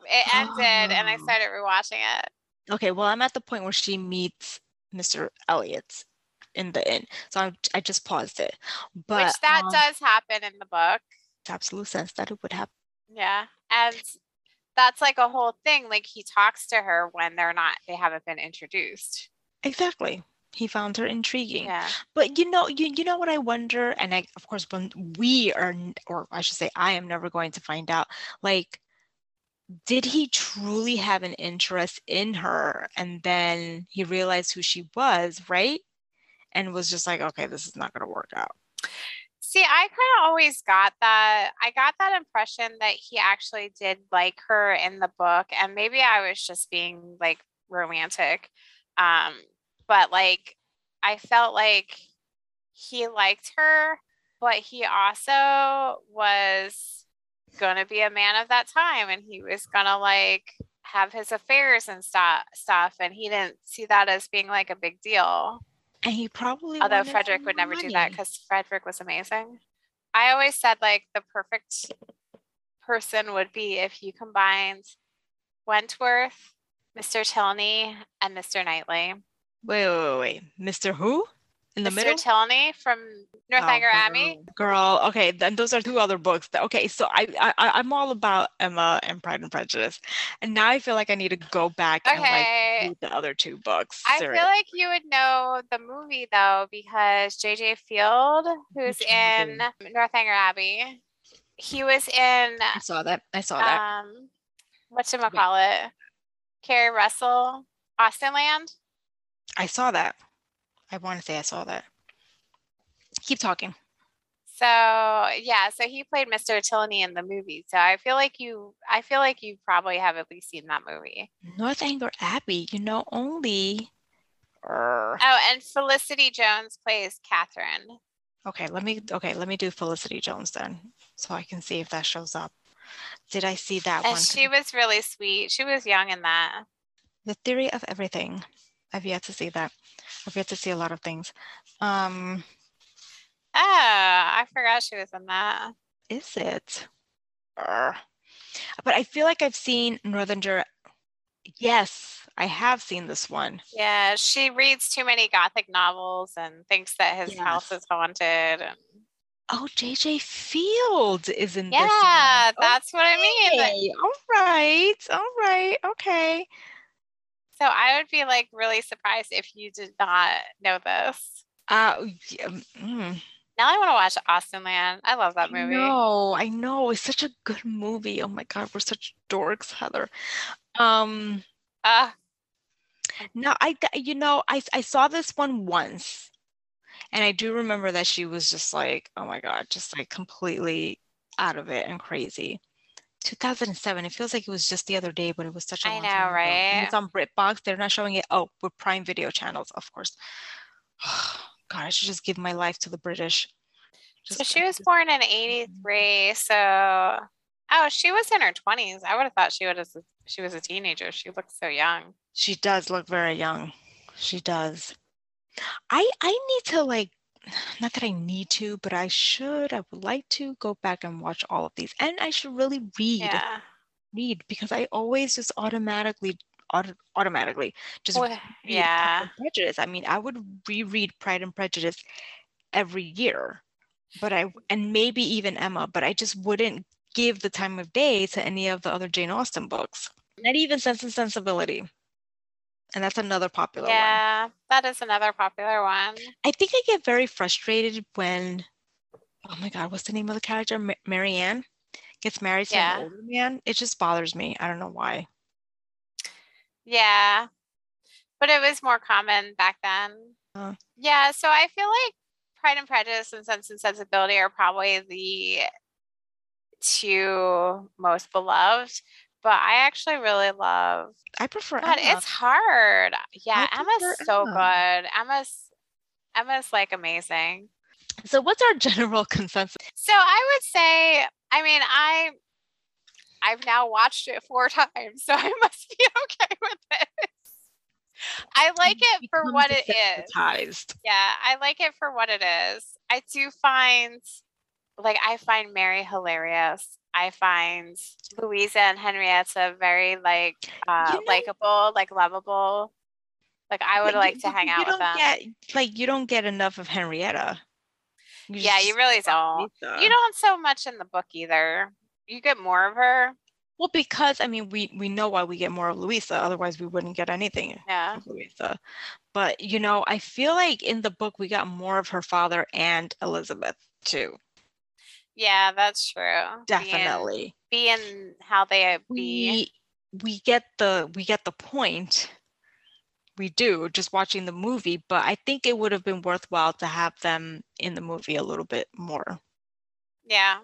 It ended, and I Oh. started rewatching it. Okay, well, I'm at the point where she meets Mr. Elliot. in the end. So I, I just paused it. But Which that um, does happen in the book. makes absolute sense that it would happen. Yeah. And that's like a whole thing. Like he talks to her when they're not, they haven't been introduced. Exactly. He found her intriguing. Yeah. But you know, you, you know what I wonder, and I of course when we are, or I should say, I am never going to find out. Like, did he truly have an interest in her, and then he realized who she was, right? And was just like, okay, this is not going to work out. See, I kind of always got that. I got that impression that he actually did like her in the book, and maybe I was just being like romantic. Um, but like, I felt like he liked her, but he also was gonna be a man of that time, and he was gonna like have his affairs and stuff. Stuff, and he didn't see that as being like a big deal. And he probably Although Frederick would never do that because Frederick was amazing. I always said like the perfect person would be if you combined Wentworth, Mr. Tilney, and Mr. Knightley. Wait, wait, wait, wait. Mr. Who? In the Mr. middle? Tilney from Northanger Oh, Abbey. Girl, okay, then those are two other books. that- Okay, so I, I I- I'm all about Emma and Pride and Prejudice, and now I feel like I need to go back and like read the other two books. I Seriously. feel like you would know the movie though because JJ Field, who's in Northanger Abbey, he was in I saw that. I saw that. um whatchamacallit, Keri Russell, Austenland. I saw that. I want to say I saw that. Keep talking. So yeah, so he played Mr. Tilney in the movie. So I feel like you I feel like you probably have at least seen that movie. Northanger Abbey, you know, only. Oh, and Felicity Jones plays Catherine. Okay, let me. Okay, let me do Felicity Jones then, so I can see if that shows up. Did I see that And one? she was really sweet. She was young in that. The Theory of Everything. I've yet to see that. I've yet to see a lot of things. Um, Oh, I forgot she was in that. is it? Err. But I feel like I've seen Northanger. Yes, I have seen this one. Yeah, she reads too many gothic novels and thinks that his house is haunted. And Oh, JJ Field is in this yeah, that's what I mean. All right, all right, okay. So I would be like really surprised if you did not know this. Uh, yeah, mm. Now I want to watch Austenland. I love that movie. No, I know. It's such a good movie. Oh my God, we're such dorks, Heather. Um, Uh, no, I, you know, I, I saw this one once, and I do remember that she was just like, oh my God, just like completely out of it and crazy. 2007. It feels like it was just the other day, but it was such a I long know, time ago. And It's right? on BritBox. They're not showing it. Oh, with Prime Video channels, of course. <sighs> God, I should just give my life to the British. So she was born in mm-hmm. 83. So, oh, she was in her 20s. I would have thought she would have, she was a teenager. She looked so young. She does look very young. She does. I I need to like not that I need to, but I should, I would like to go back and watch all of these. And I should really read, Yeah. read because I always just automatically auto, automatically just Well, yeah. and Prejudice. I mean, I would reread Pride and Prejudice every year, but I and maybe even Emma, but I just wouldn't give the time of day to any of the other Jane Austen books. Not even Sense and Sensibility. And that's another popular one. Yeah. That is another popular one. I think I get very frustrated when, oh my God, what's the name of the character? Ma- Marianne gets married to Yeah. an older man. It just bothers me. I don't know why. Yeah. But it was more common back then. Uh. Yeah. So I feel like Pride and Prejudice and Sense and Sensibility are probably the two most beloved. But I actually really love I prefer God, Emma. it's hard. Yeah, Emma's so Emma. good. Emma's Emma's like amazing. So what's our <laughs> general consensus? So I would say, I mean, I I've now watched it four <laughs> times, so I must be <laughs> okay with this. I like it for what it is. Yeah, I like it for what it is. I do find like I find Mary hilarious. I find Louisa and Henrietta very like uh You know- likable, like lovable. Like I would But like you- to hang you out with them. Get, like you don't get enough of Henrietta. yeah, you really don't. Lisa. You don't so much in the book either. You get more of her. Well, because I mean, we we know why we get more of Louisa. Otherwise, we wouldn't get anything Yeah. of Louisa. But you know, I feel like in the book we got more of her father and Elizabeth too. Yeah, that's true. Being- Definitely. Being, how they uh, be. we we get the we get the point we do just watching the movie but i think it would have been worthwhile to have them in the movie a little bit more Yeah.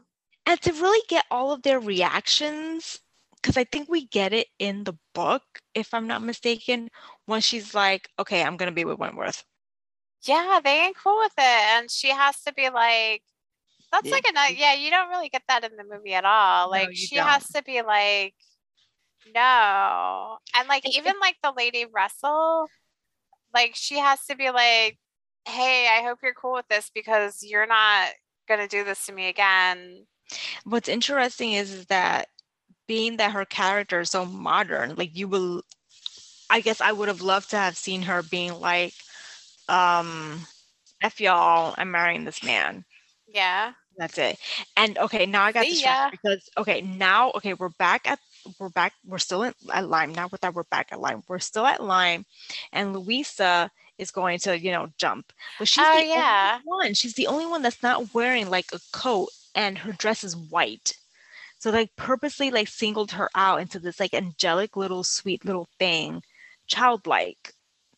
and to really get all of their reactions because i think we get it in the book if i'm not mistaken when she's like okay i'm gonna be with wentworth Yeah, they ain't cool with it. And she has to be like, that's Yeah. like a. Yeah, you don't really get that in the movie at all. Like, you she don't. has to be like, no. And like, even like the lady Russell, like, she has to be like, hey, I hope you're cool with this because you're not going to do this to me again. what's interesting is, is that being that her character is so modern like you will i guess i would have loved to have seen her being like um f y'all i'm marrying this man Yeah. That's it. And okay now i got See distracted because okay now okay we're back at we're back we're still in, at Lyme now with that we're back at Lyme we're still at Lyme and louisa is going to you know jump but she's Oh, the yeah. only one. She's the only one that's not wearing like a coat and her dress is white. So like purposely like singled her out into this like angelic little sweet little thing childlike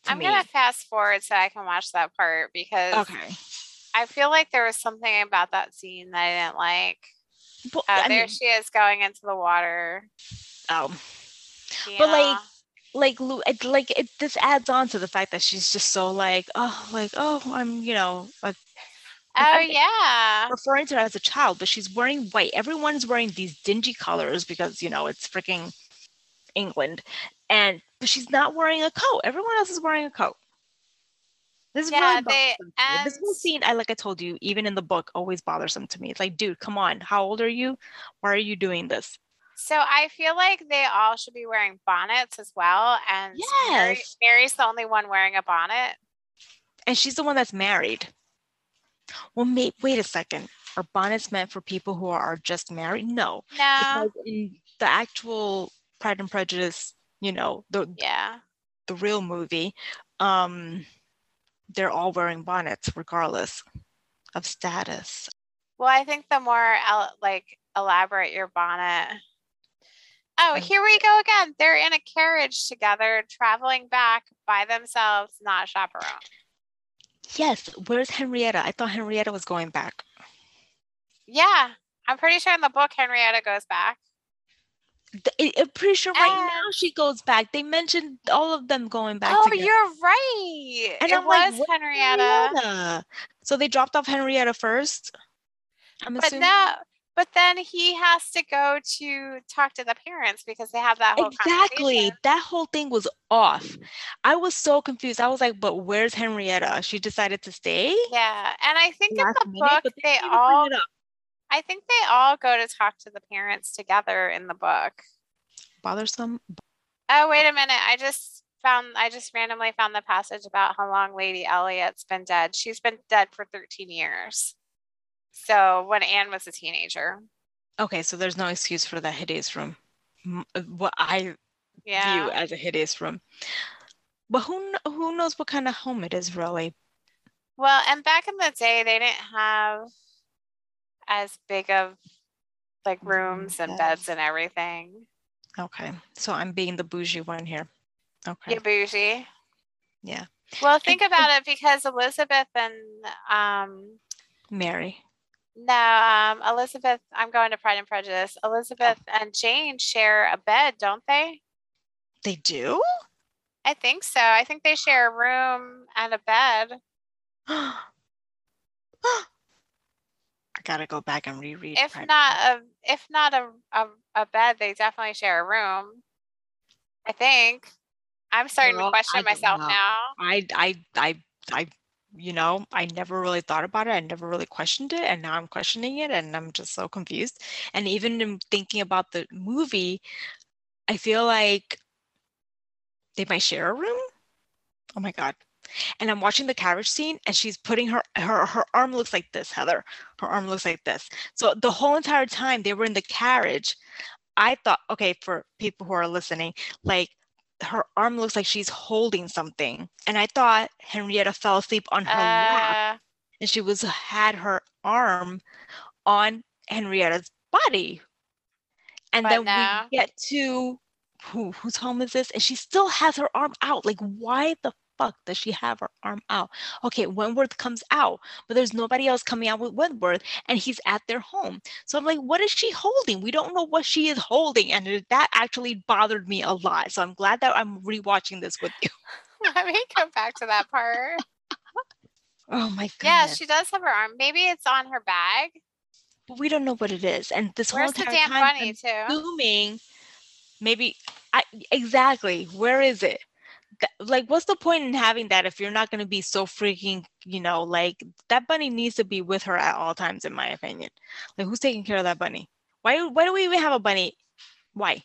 I'm me. going to fast forward so I can watch that part because okay I feel like there was something about that scene that I didn't like. but, Uh, there mean, she is going into the water. Oh, you But, like, like Lou, it, like it this adds on to the fact that she's just so like oh like oh I'm you know like oh yeah, referring to her as a child, but she's wearing white. Everyone's wearing these dingy colors because you know it's freaking England, and but she's not wearing a coat. Everyone else is wearing a coat. This is Yeah, really they-. This whole scene, I like I told you, even in the book, always bothersome to me. It's like, dude, come on, how old are you? Why are you doing this? So I feel like they all should be wearing bonnets as well. And Mary, Yes. Mary's the only one wearing a bonnet. And she's the one that's married. Well, may, wait a second. Are bonnets meant for people who are just married? No, No. because in the actual Pride and Prejudice, you know, the Yeah. the real movie, um, they're all wearing bonnets regardless of status. Well, I think the more el- like elaborate your bonnet. Oh, here we go again. They're in a carriage together, traveling back by themselves, not chaperone. Yes, where's Henrietta? I thought Henrietta was going back. Yeah, I'm pretty sure in the book Henrietta goes back. I'm pretty sure right ah. now she goes back. They mentioned all of them going back oh, together. you're right. And it I'm was "Where's Henrietta. Henrietta? So they dropped off Henrietta first. I'm But assuming. no, but then he has to go to talk to the parents because they have that whole Exactly. That whole thing was off. I was so confused. I was like, but where's Henrietta? She decided to stay? Yeah, and I think in last the minute, book they all. I think they all go to talk to the parents together in the book. bothersome. Oh, wait a minute. I just found I just randomly found the passage about how long Lady Elliot's been dead. She's been dead for 13 years. So when Anne was a teenager. Okay, so there's no excuse for the hideous room. Uh, What I view as a hideous room. But who who knows what kind of home it is really? Well, and back in the day they didn't have as big of like Mm, rooms and beds and everything. Okay, so I'm being the bougie one here. Okay, Yeah, bougie. Yeah. Well, think about it because Elizabeth and um Mary. no, um Elizabeth, I'm going to Pride and Prejudice. Elizabeth and Jane share a bed, don't they? They do? I think so. I think they share a room and a bed. <gasps> <gasps> <gasps> I gotta go back and reread. If not a if not a, a a bed, they definitely share a room. I think. I'm starting Well, to question myself know. now. I, I, I, I, you know, I never really thought about it. I never really questioned it, and now I'm questioning it, and I'm just so confused. And even in thinking about the movie, I feel like they might share a room. Oh my god. And I'm watching the carriage scene and she's putting her her her arm looks like this, Heather. Her arm looks like this. So the whole entire time they were in the carriage, I thought, okay, for people who are listening, like her arm looks like she's holding something. And I thought Henrietta fell asleep on her uh... lap and she was had her arm on Henrietta's body. And but then no. we get to who whose home is this? And she still has her arm out. Like, why the fuck does she have her arm out? Okay, Wentworth comes out, but there's nobody else coming out with Wentworth, and he's at their home. So I'm like, what is she holding? We don't know what she is holding. And that actually bothered me a lot. So I'm glad that I'm rewatching this with you. <laughs> Let me come back to that part. <laughs> oh my god. Yeah, she does have her arm. Maybe it's on her bag. But we don't know what it is. And this Where's whole the damn time bunny I'm too? assuming maybe I exactly where is it? Like what's the point in having that if you're not going to be so freaking you know like that bunny needs to be with her at all times in my opinion. Like who's taking care of that bunny? Why why do we even have a bunny? Why?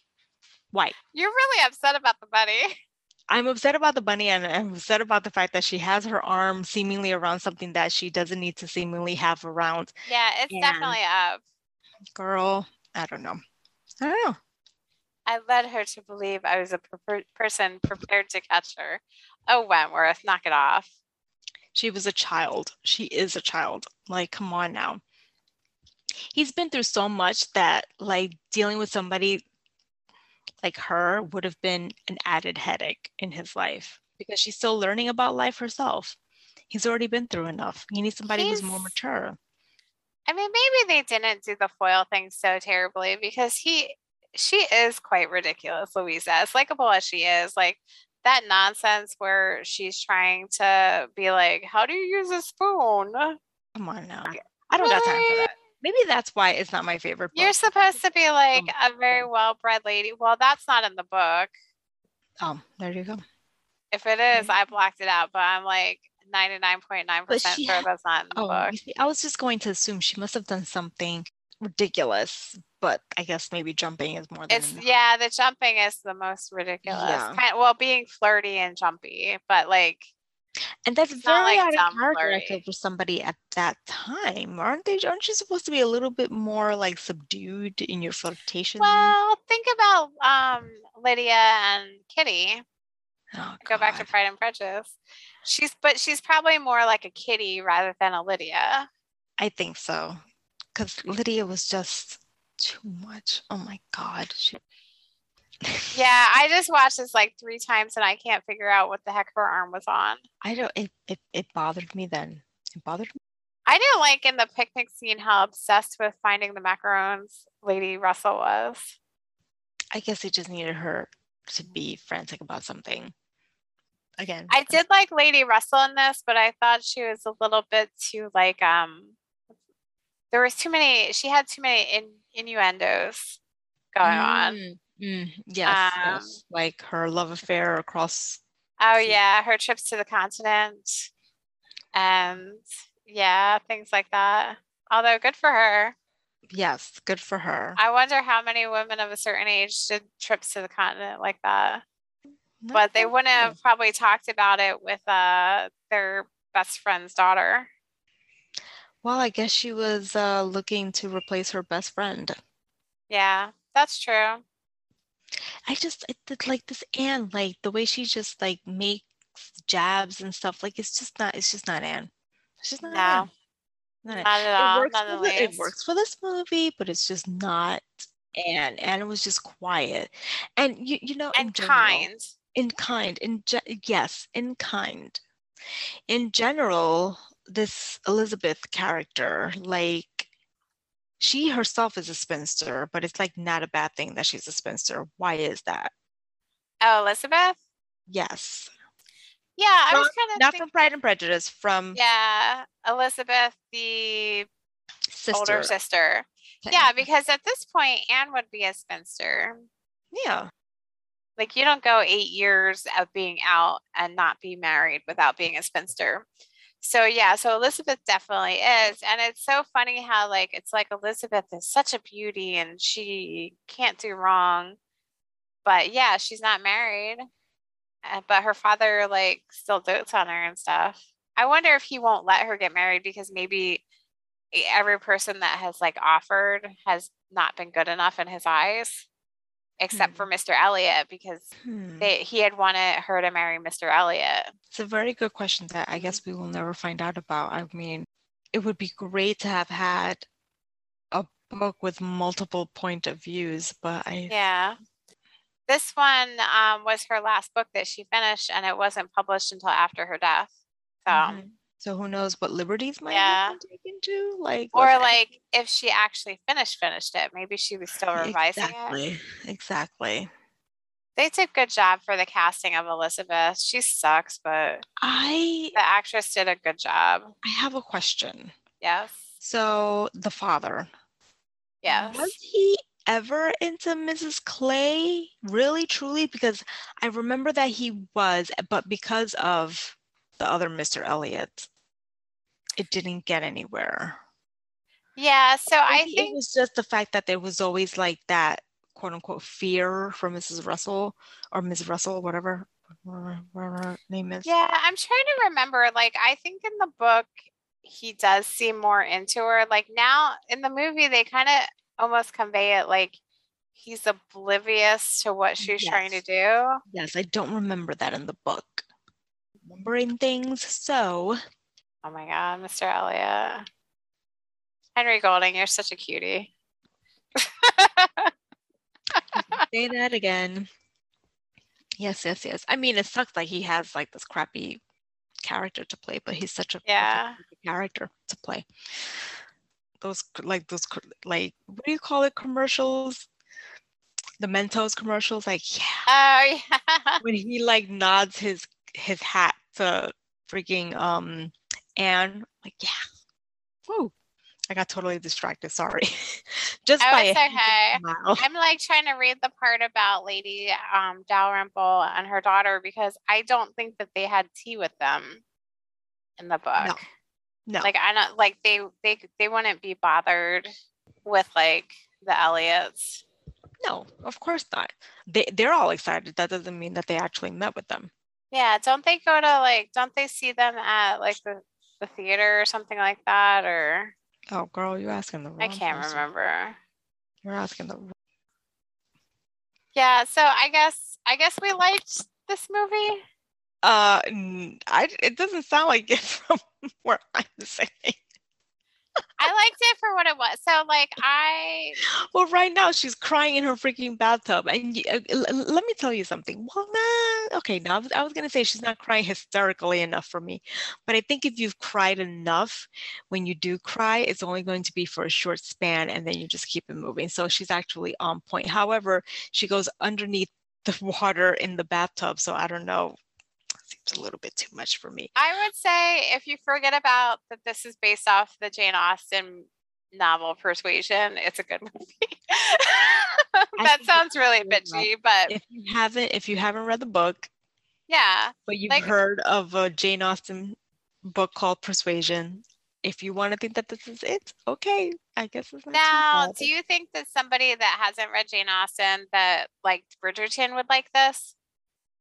Why? You're really upset about the bunny. I'm upset about the bunny and i'm upset about the fact that she has her arm seemingly around something that she doesn't need to seemingly have around. Yeah it's and definitely up. Girl i don't know. I don't know I led her to believe I was a per- person prepared to catch her. Oh, Wentworth, knock it off. She was a child. She is a child. Like, come on now. He's been through so much that, like, dealing with somebody like her would have been an added headache in his life because she's still learning about life herself. He's already been through enough. He needs somebody He's, who's more mature. I mean, maybe they didn't do the foil thing so terribly because he she is quite ridiculous, Louisa. As likable as she is, like that nonsense where she's trying to be like, "How do you use a spoon?" Come on now, I don't got time for that. Maybe that's why it's not my favorite. Book. You're supposed to be like oh. a very well-bred lady. Well, that's not in the book. Oh, there you go. If it is, I blocked it out, but I'm like 99.9% sure that's not in the oh, book. I was just going to assume she must have done something ridiculous but I guess maybe jumping is more than it's enough. yeah, the jumping is the most ridiculous. Yeah. Kind of, well, being flirty and jumpy, but like and that's very like out of character, I feel, for somebody at that time. Aren't they aren't you supposed to be a little bit more like subdued in your flirtation? Well, think about um Lydia and Kitty. Oh, Go back to Pride and Prejudice. She's but she's probably more like a Kitty rather than a Lydia. I think so. Because Lydia was just too much. Oh my god. She... yeah, I just watched this like three times and I can't figure out what the heck her arm was on. I don't. It it, it bothered me then. It bothered me. I didn't like in the picnic scene how obsessed with finding the macarons Lady Russell was. I guess they just needed her to be frantic about something. Again, I did like Lady Russell in this, but I thought she was a little bit too like um there was too many she had too many in, innuendos going mm, on. Mm, yes, um, yes, like her love affair across oh yeah her trips to the continent and yeah things like that. Although good for her. Yes good for her. I wonder how many women of a certain age did trips to the continent like that. Not but they wouldn't have probably talked about it with uh, their best friend's daughter well, I guess she was uh, looking to replace her best friend. Yeah, that's true. I just I did like this Anne, like the way she just like makes jabs and stuff. Like it's just not. It's just not Anne. It's just not. No, Anne. not, not at all. It works, not for the, it works for this movie, but it's just not Anne. Anne was just quiet, and you you know, and general, kind. In kind, in ge- yes, in kind. In general, this Elizabeth character, like she herself is a spinster, but it's like not a bad thing that she's a spinster. Why is that? Oh, Elizabeth? Yes. Yeah, from, I was kind of not thinking, from Pride and Prejudice, from Yeah, Elizabeth, the sister. older sister. Yeah, because at this point Anne would be a spinster. Yeah. Like you don't go eight years of being out and not be married without being a spinster so yeah so elizabeth definitely is and it's so funny how like it's like elizabeth is such a beauty and she can't do wrong but yeah she's not married uh, but her father like still dotes on her and stuff. I wonder if he won't let her get married because maybe every person that has like offered has not been good enough in his eyes except hmm. for Mr. Elliot because hmm. they, he had wanted her to marry Mr. Elliot. It's a very good question that I guess we will never find out about. I mean, it would be great to have had a book with multiple point of views, but I Yeah. This one um, was her last book that she finished and it wasn't published until after her death. So mm-hmm. So who knows what liberties might yeah. have been taken to like or like if she actually finished finished it, maybe she was still <laughs> revising exactly. it. Exactly. They did good job for the casting of Elizabeth. She sucks, but I the actress did a good job. I have a question. Yes. So the father. Yes. Was he ever into Mrs. Clay? Really, truly? Because I remember that he was, but because of the other Mr. Elliot, it didn't get anywhere. Yeah, so I, I think it was just the fact that there was always like that quote unquote fear from Mrs. Russell or Ms. Russell, whatever, whatever, her name is. Yeah, I'm trying to remember. Like, I think in the book, he does seem more into her. Like, now in the movie, they kind of almost convey it like he's oblivious to what she's yes. trying to do. Yes, I don't remember that in the book. Remembering things, so Oh my God, Mr. Elliot. Henry Golding, you're such a cutie. <laughs> Say that again. Yes, yes, yes. I mean, it sucks like he has like this crappy character to play, but he's such a yeah character to play. Those like those like what do you call it commercials? The Mentos commercials, like yeah. Oh yeah. When he like nods his his hat to freaking um and like, yeah, whoo. I got totally distracted. Sorry. <laughs> Just oh, by okay. <laughs> I'm like trying to read the part about Lady um, Dalrymple and her daughter because I don't think that they had tea with them in the book. No. No. Like I don't like they they they wouldn't be bothered with like the Elliots. No, of course not. They they're all excited. That doesn't mean that they actually met with them. Yeah, don't they go to like don't they see them at like the the theater or something like that or oh girl you asking the wrong i can't person. remember. You're asking the yeah so i guess i guess we liked this movie. Uh I, it doesn't sound like it <laughs> from what i'm saying I liked it for what it was. So, like, I. Well, right now she's crying in her freaking bathtub, and uh, let me tell you something. Well, nah, okay. Now I was, I was gonna say she's not crying hysterically enough for me, but I think if you've cried enough, when you do cry, it's only going to be for a short span, and then you just keep it moving. So she's actually on point. However, she goes underneath the <laughs> water in the bathtub, so I don't know seems a little bit too much for me. I would say if you forget about that this is based off the Jane Austen novel Persuasion, it's a good <laughs> movie. that sounds really bitchy, but if you haven't if you haven't read the book, yeah. But you've like, heard of a Jane Austen book called Persuasion. If you want to think that this is it, okay. I guess it's not now. Do you think that somebody that hasn't read Jane Austen that liked Bridgerton would like this?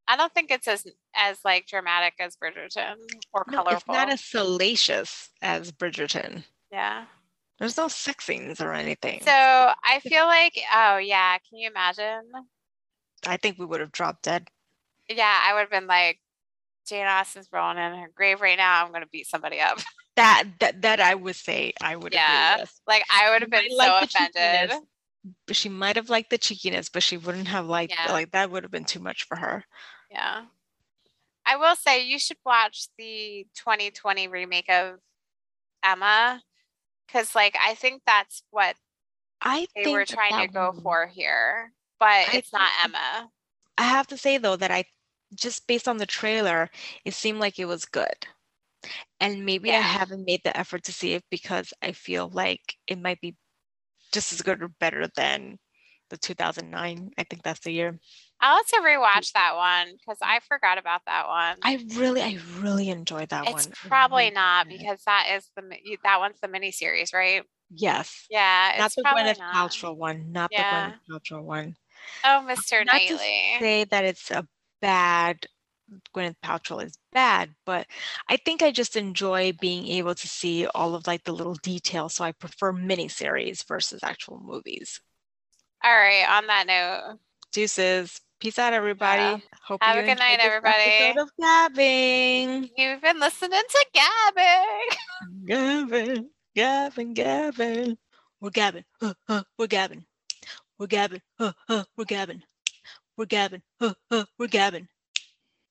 I don't think it's as as like dramatic as Bridgerton or no, colorful. It's not as salacious as Bridgerton. Yeah. There's no sex scenes or anything. So I feel like, oh yeah, can you imagine? I think we would have dropped dead. Yeah, I would have been like, Jane Austen's rolling in her grave right now. I'm gonna beat somebody up. <laughs> That that that I would say I would. Yeah, like I would have been so like offended. But she might have liked the cheekiness, but she wouldn't have liked yeah. like that. Would have been too much for her. Yeah. I will say you should watch the 2020 remake of Emma because, like, I think that's what I they were trying to go one, for here, but I it's not Emma. I have to say though that I just based on the trailer, it seemed like it was good. And maybe yeah. I haven't made the effort to see it because I feel like it might be just as good or better than the 2009. I think that's the year. I'll have to rewatch that one because I forgot about that one. I really, I really enjoyed that it's one. It's probably really not because that is the that one's the miniseries, right? Yes. Yeah. Not the Gwyneth not. Paltrow one. Not yeah. the Gwyneth Paltrow one. Oh, um, Mr. Not Knightley. To say that it's a bad Gwyneth Paltrow is bad, but I think I just enjoy being able to see all of like the little details. So I prefer miniseries versus actual movies. All right. On that note, deuces. Peace out, everybody. Yeah. Hope have you a good night, everybody. episode Of gabbing. You've been listening to gabbing. Gabbing, gabbing, gabbing. We're gabbing. Uh, uh, we're gabbing. We're gabbing. Uh, uh, we're gabbing. We're gabbing. Uh, uh, we're gabbing.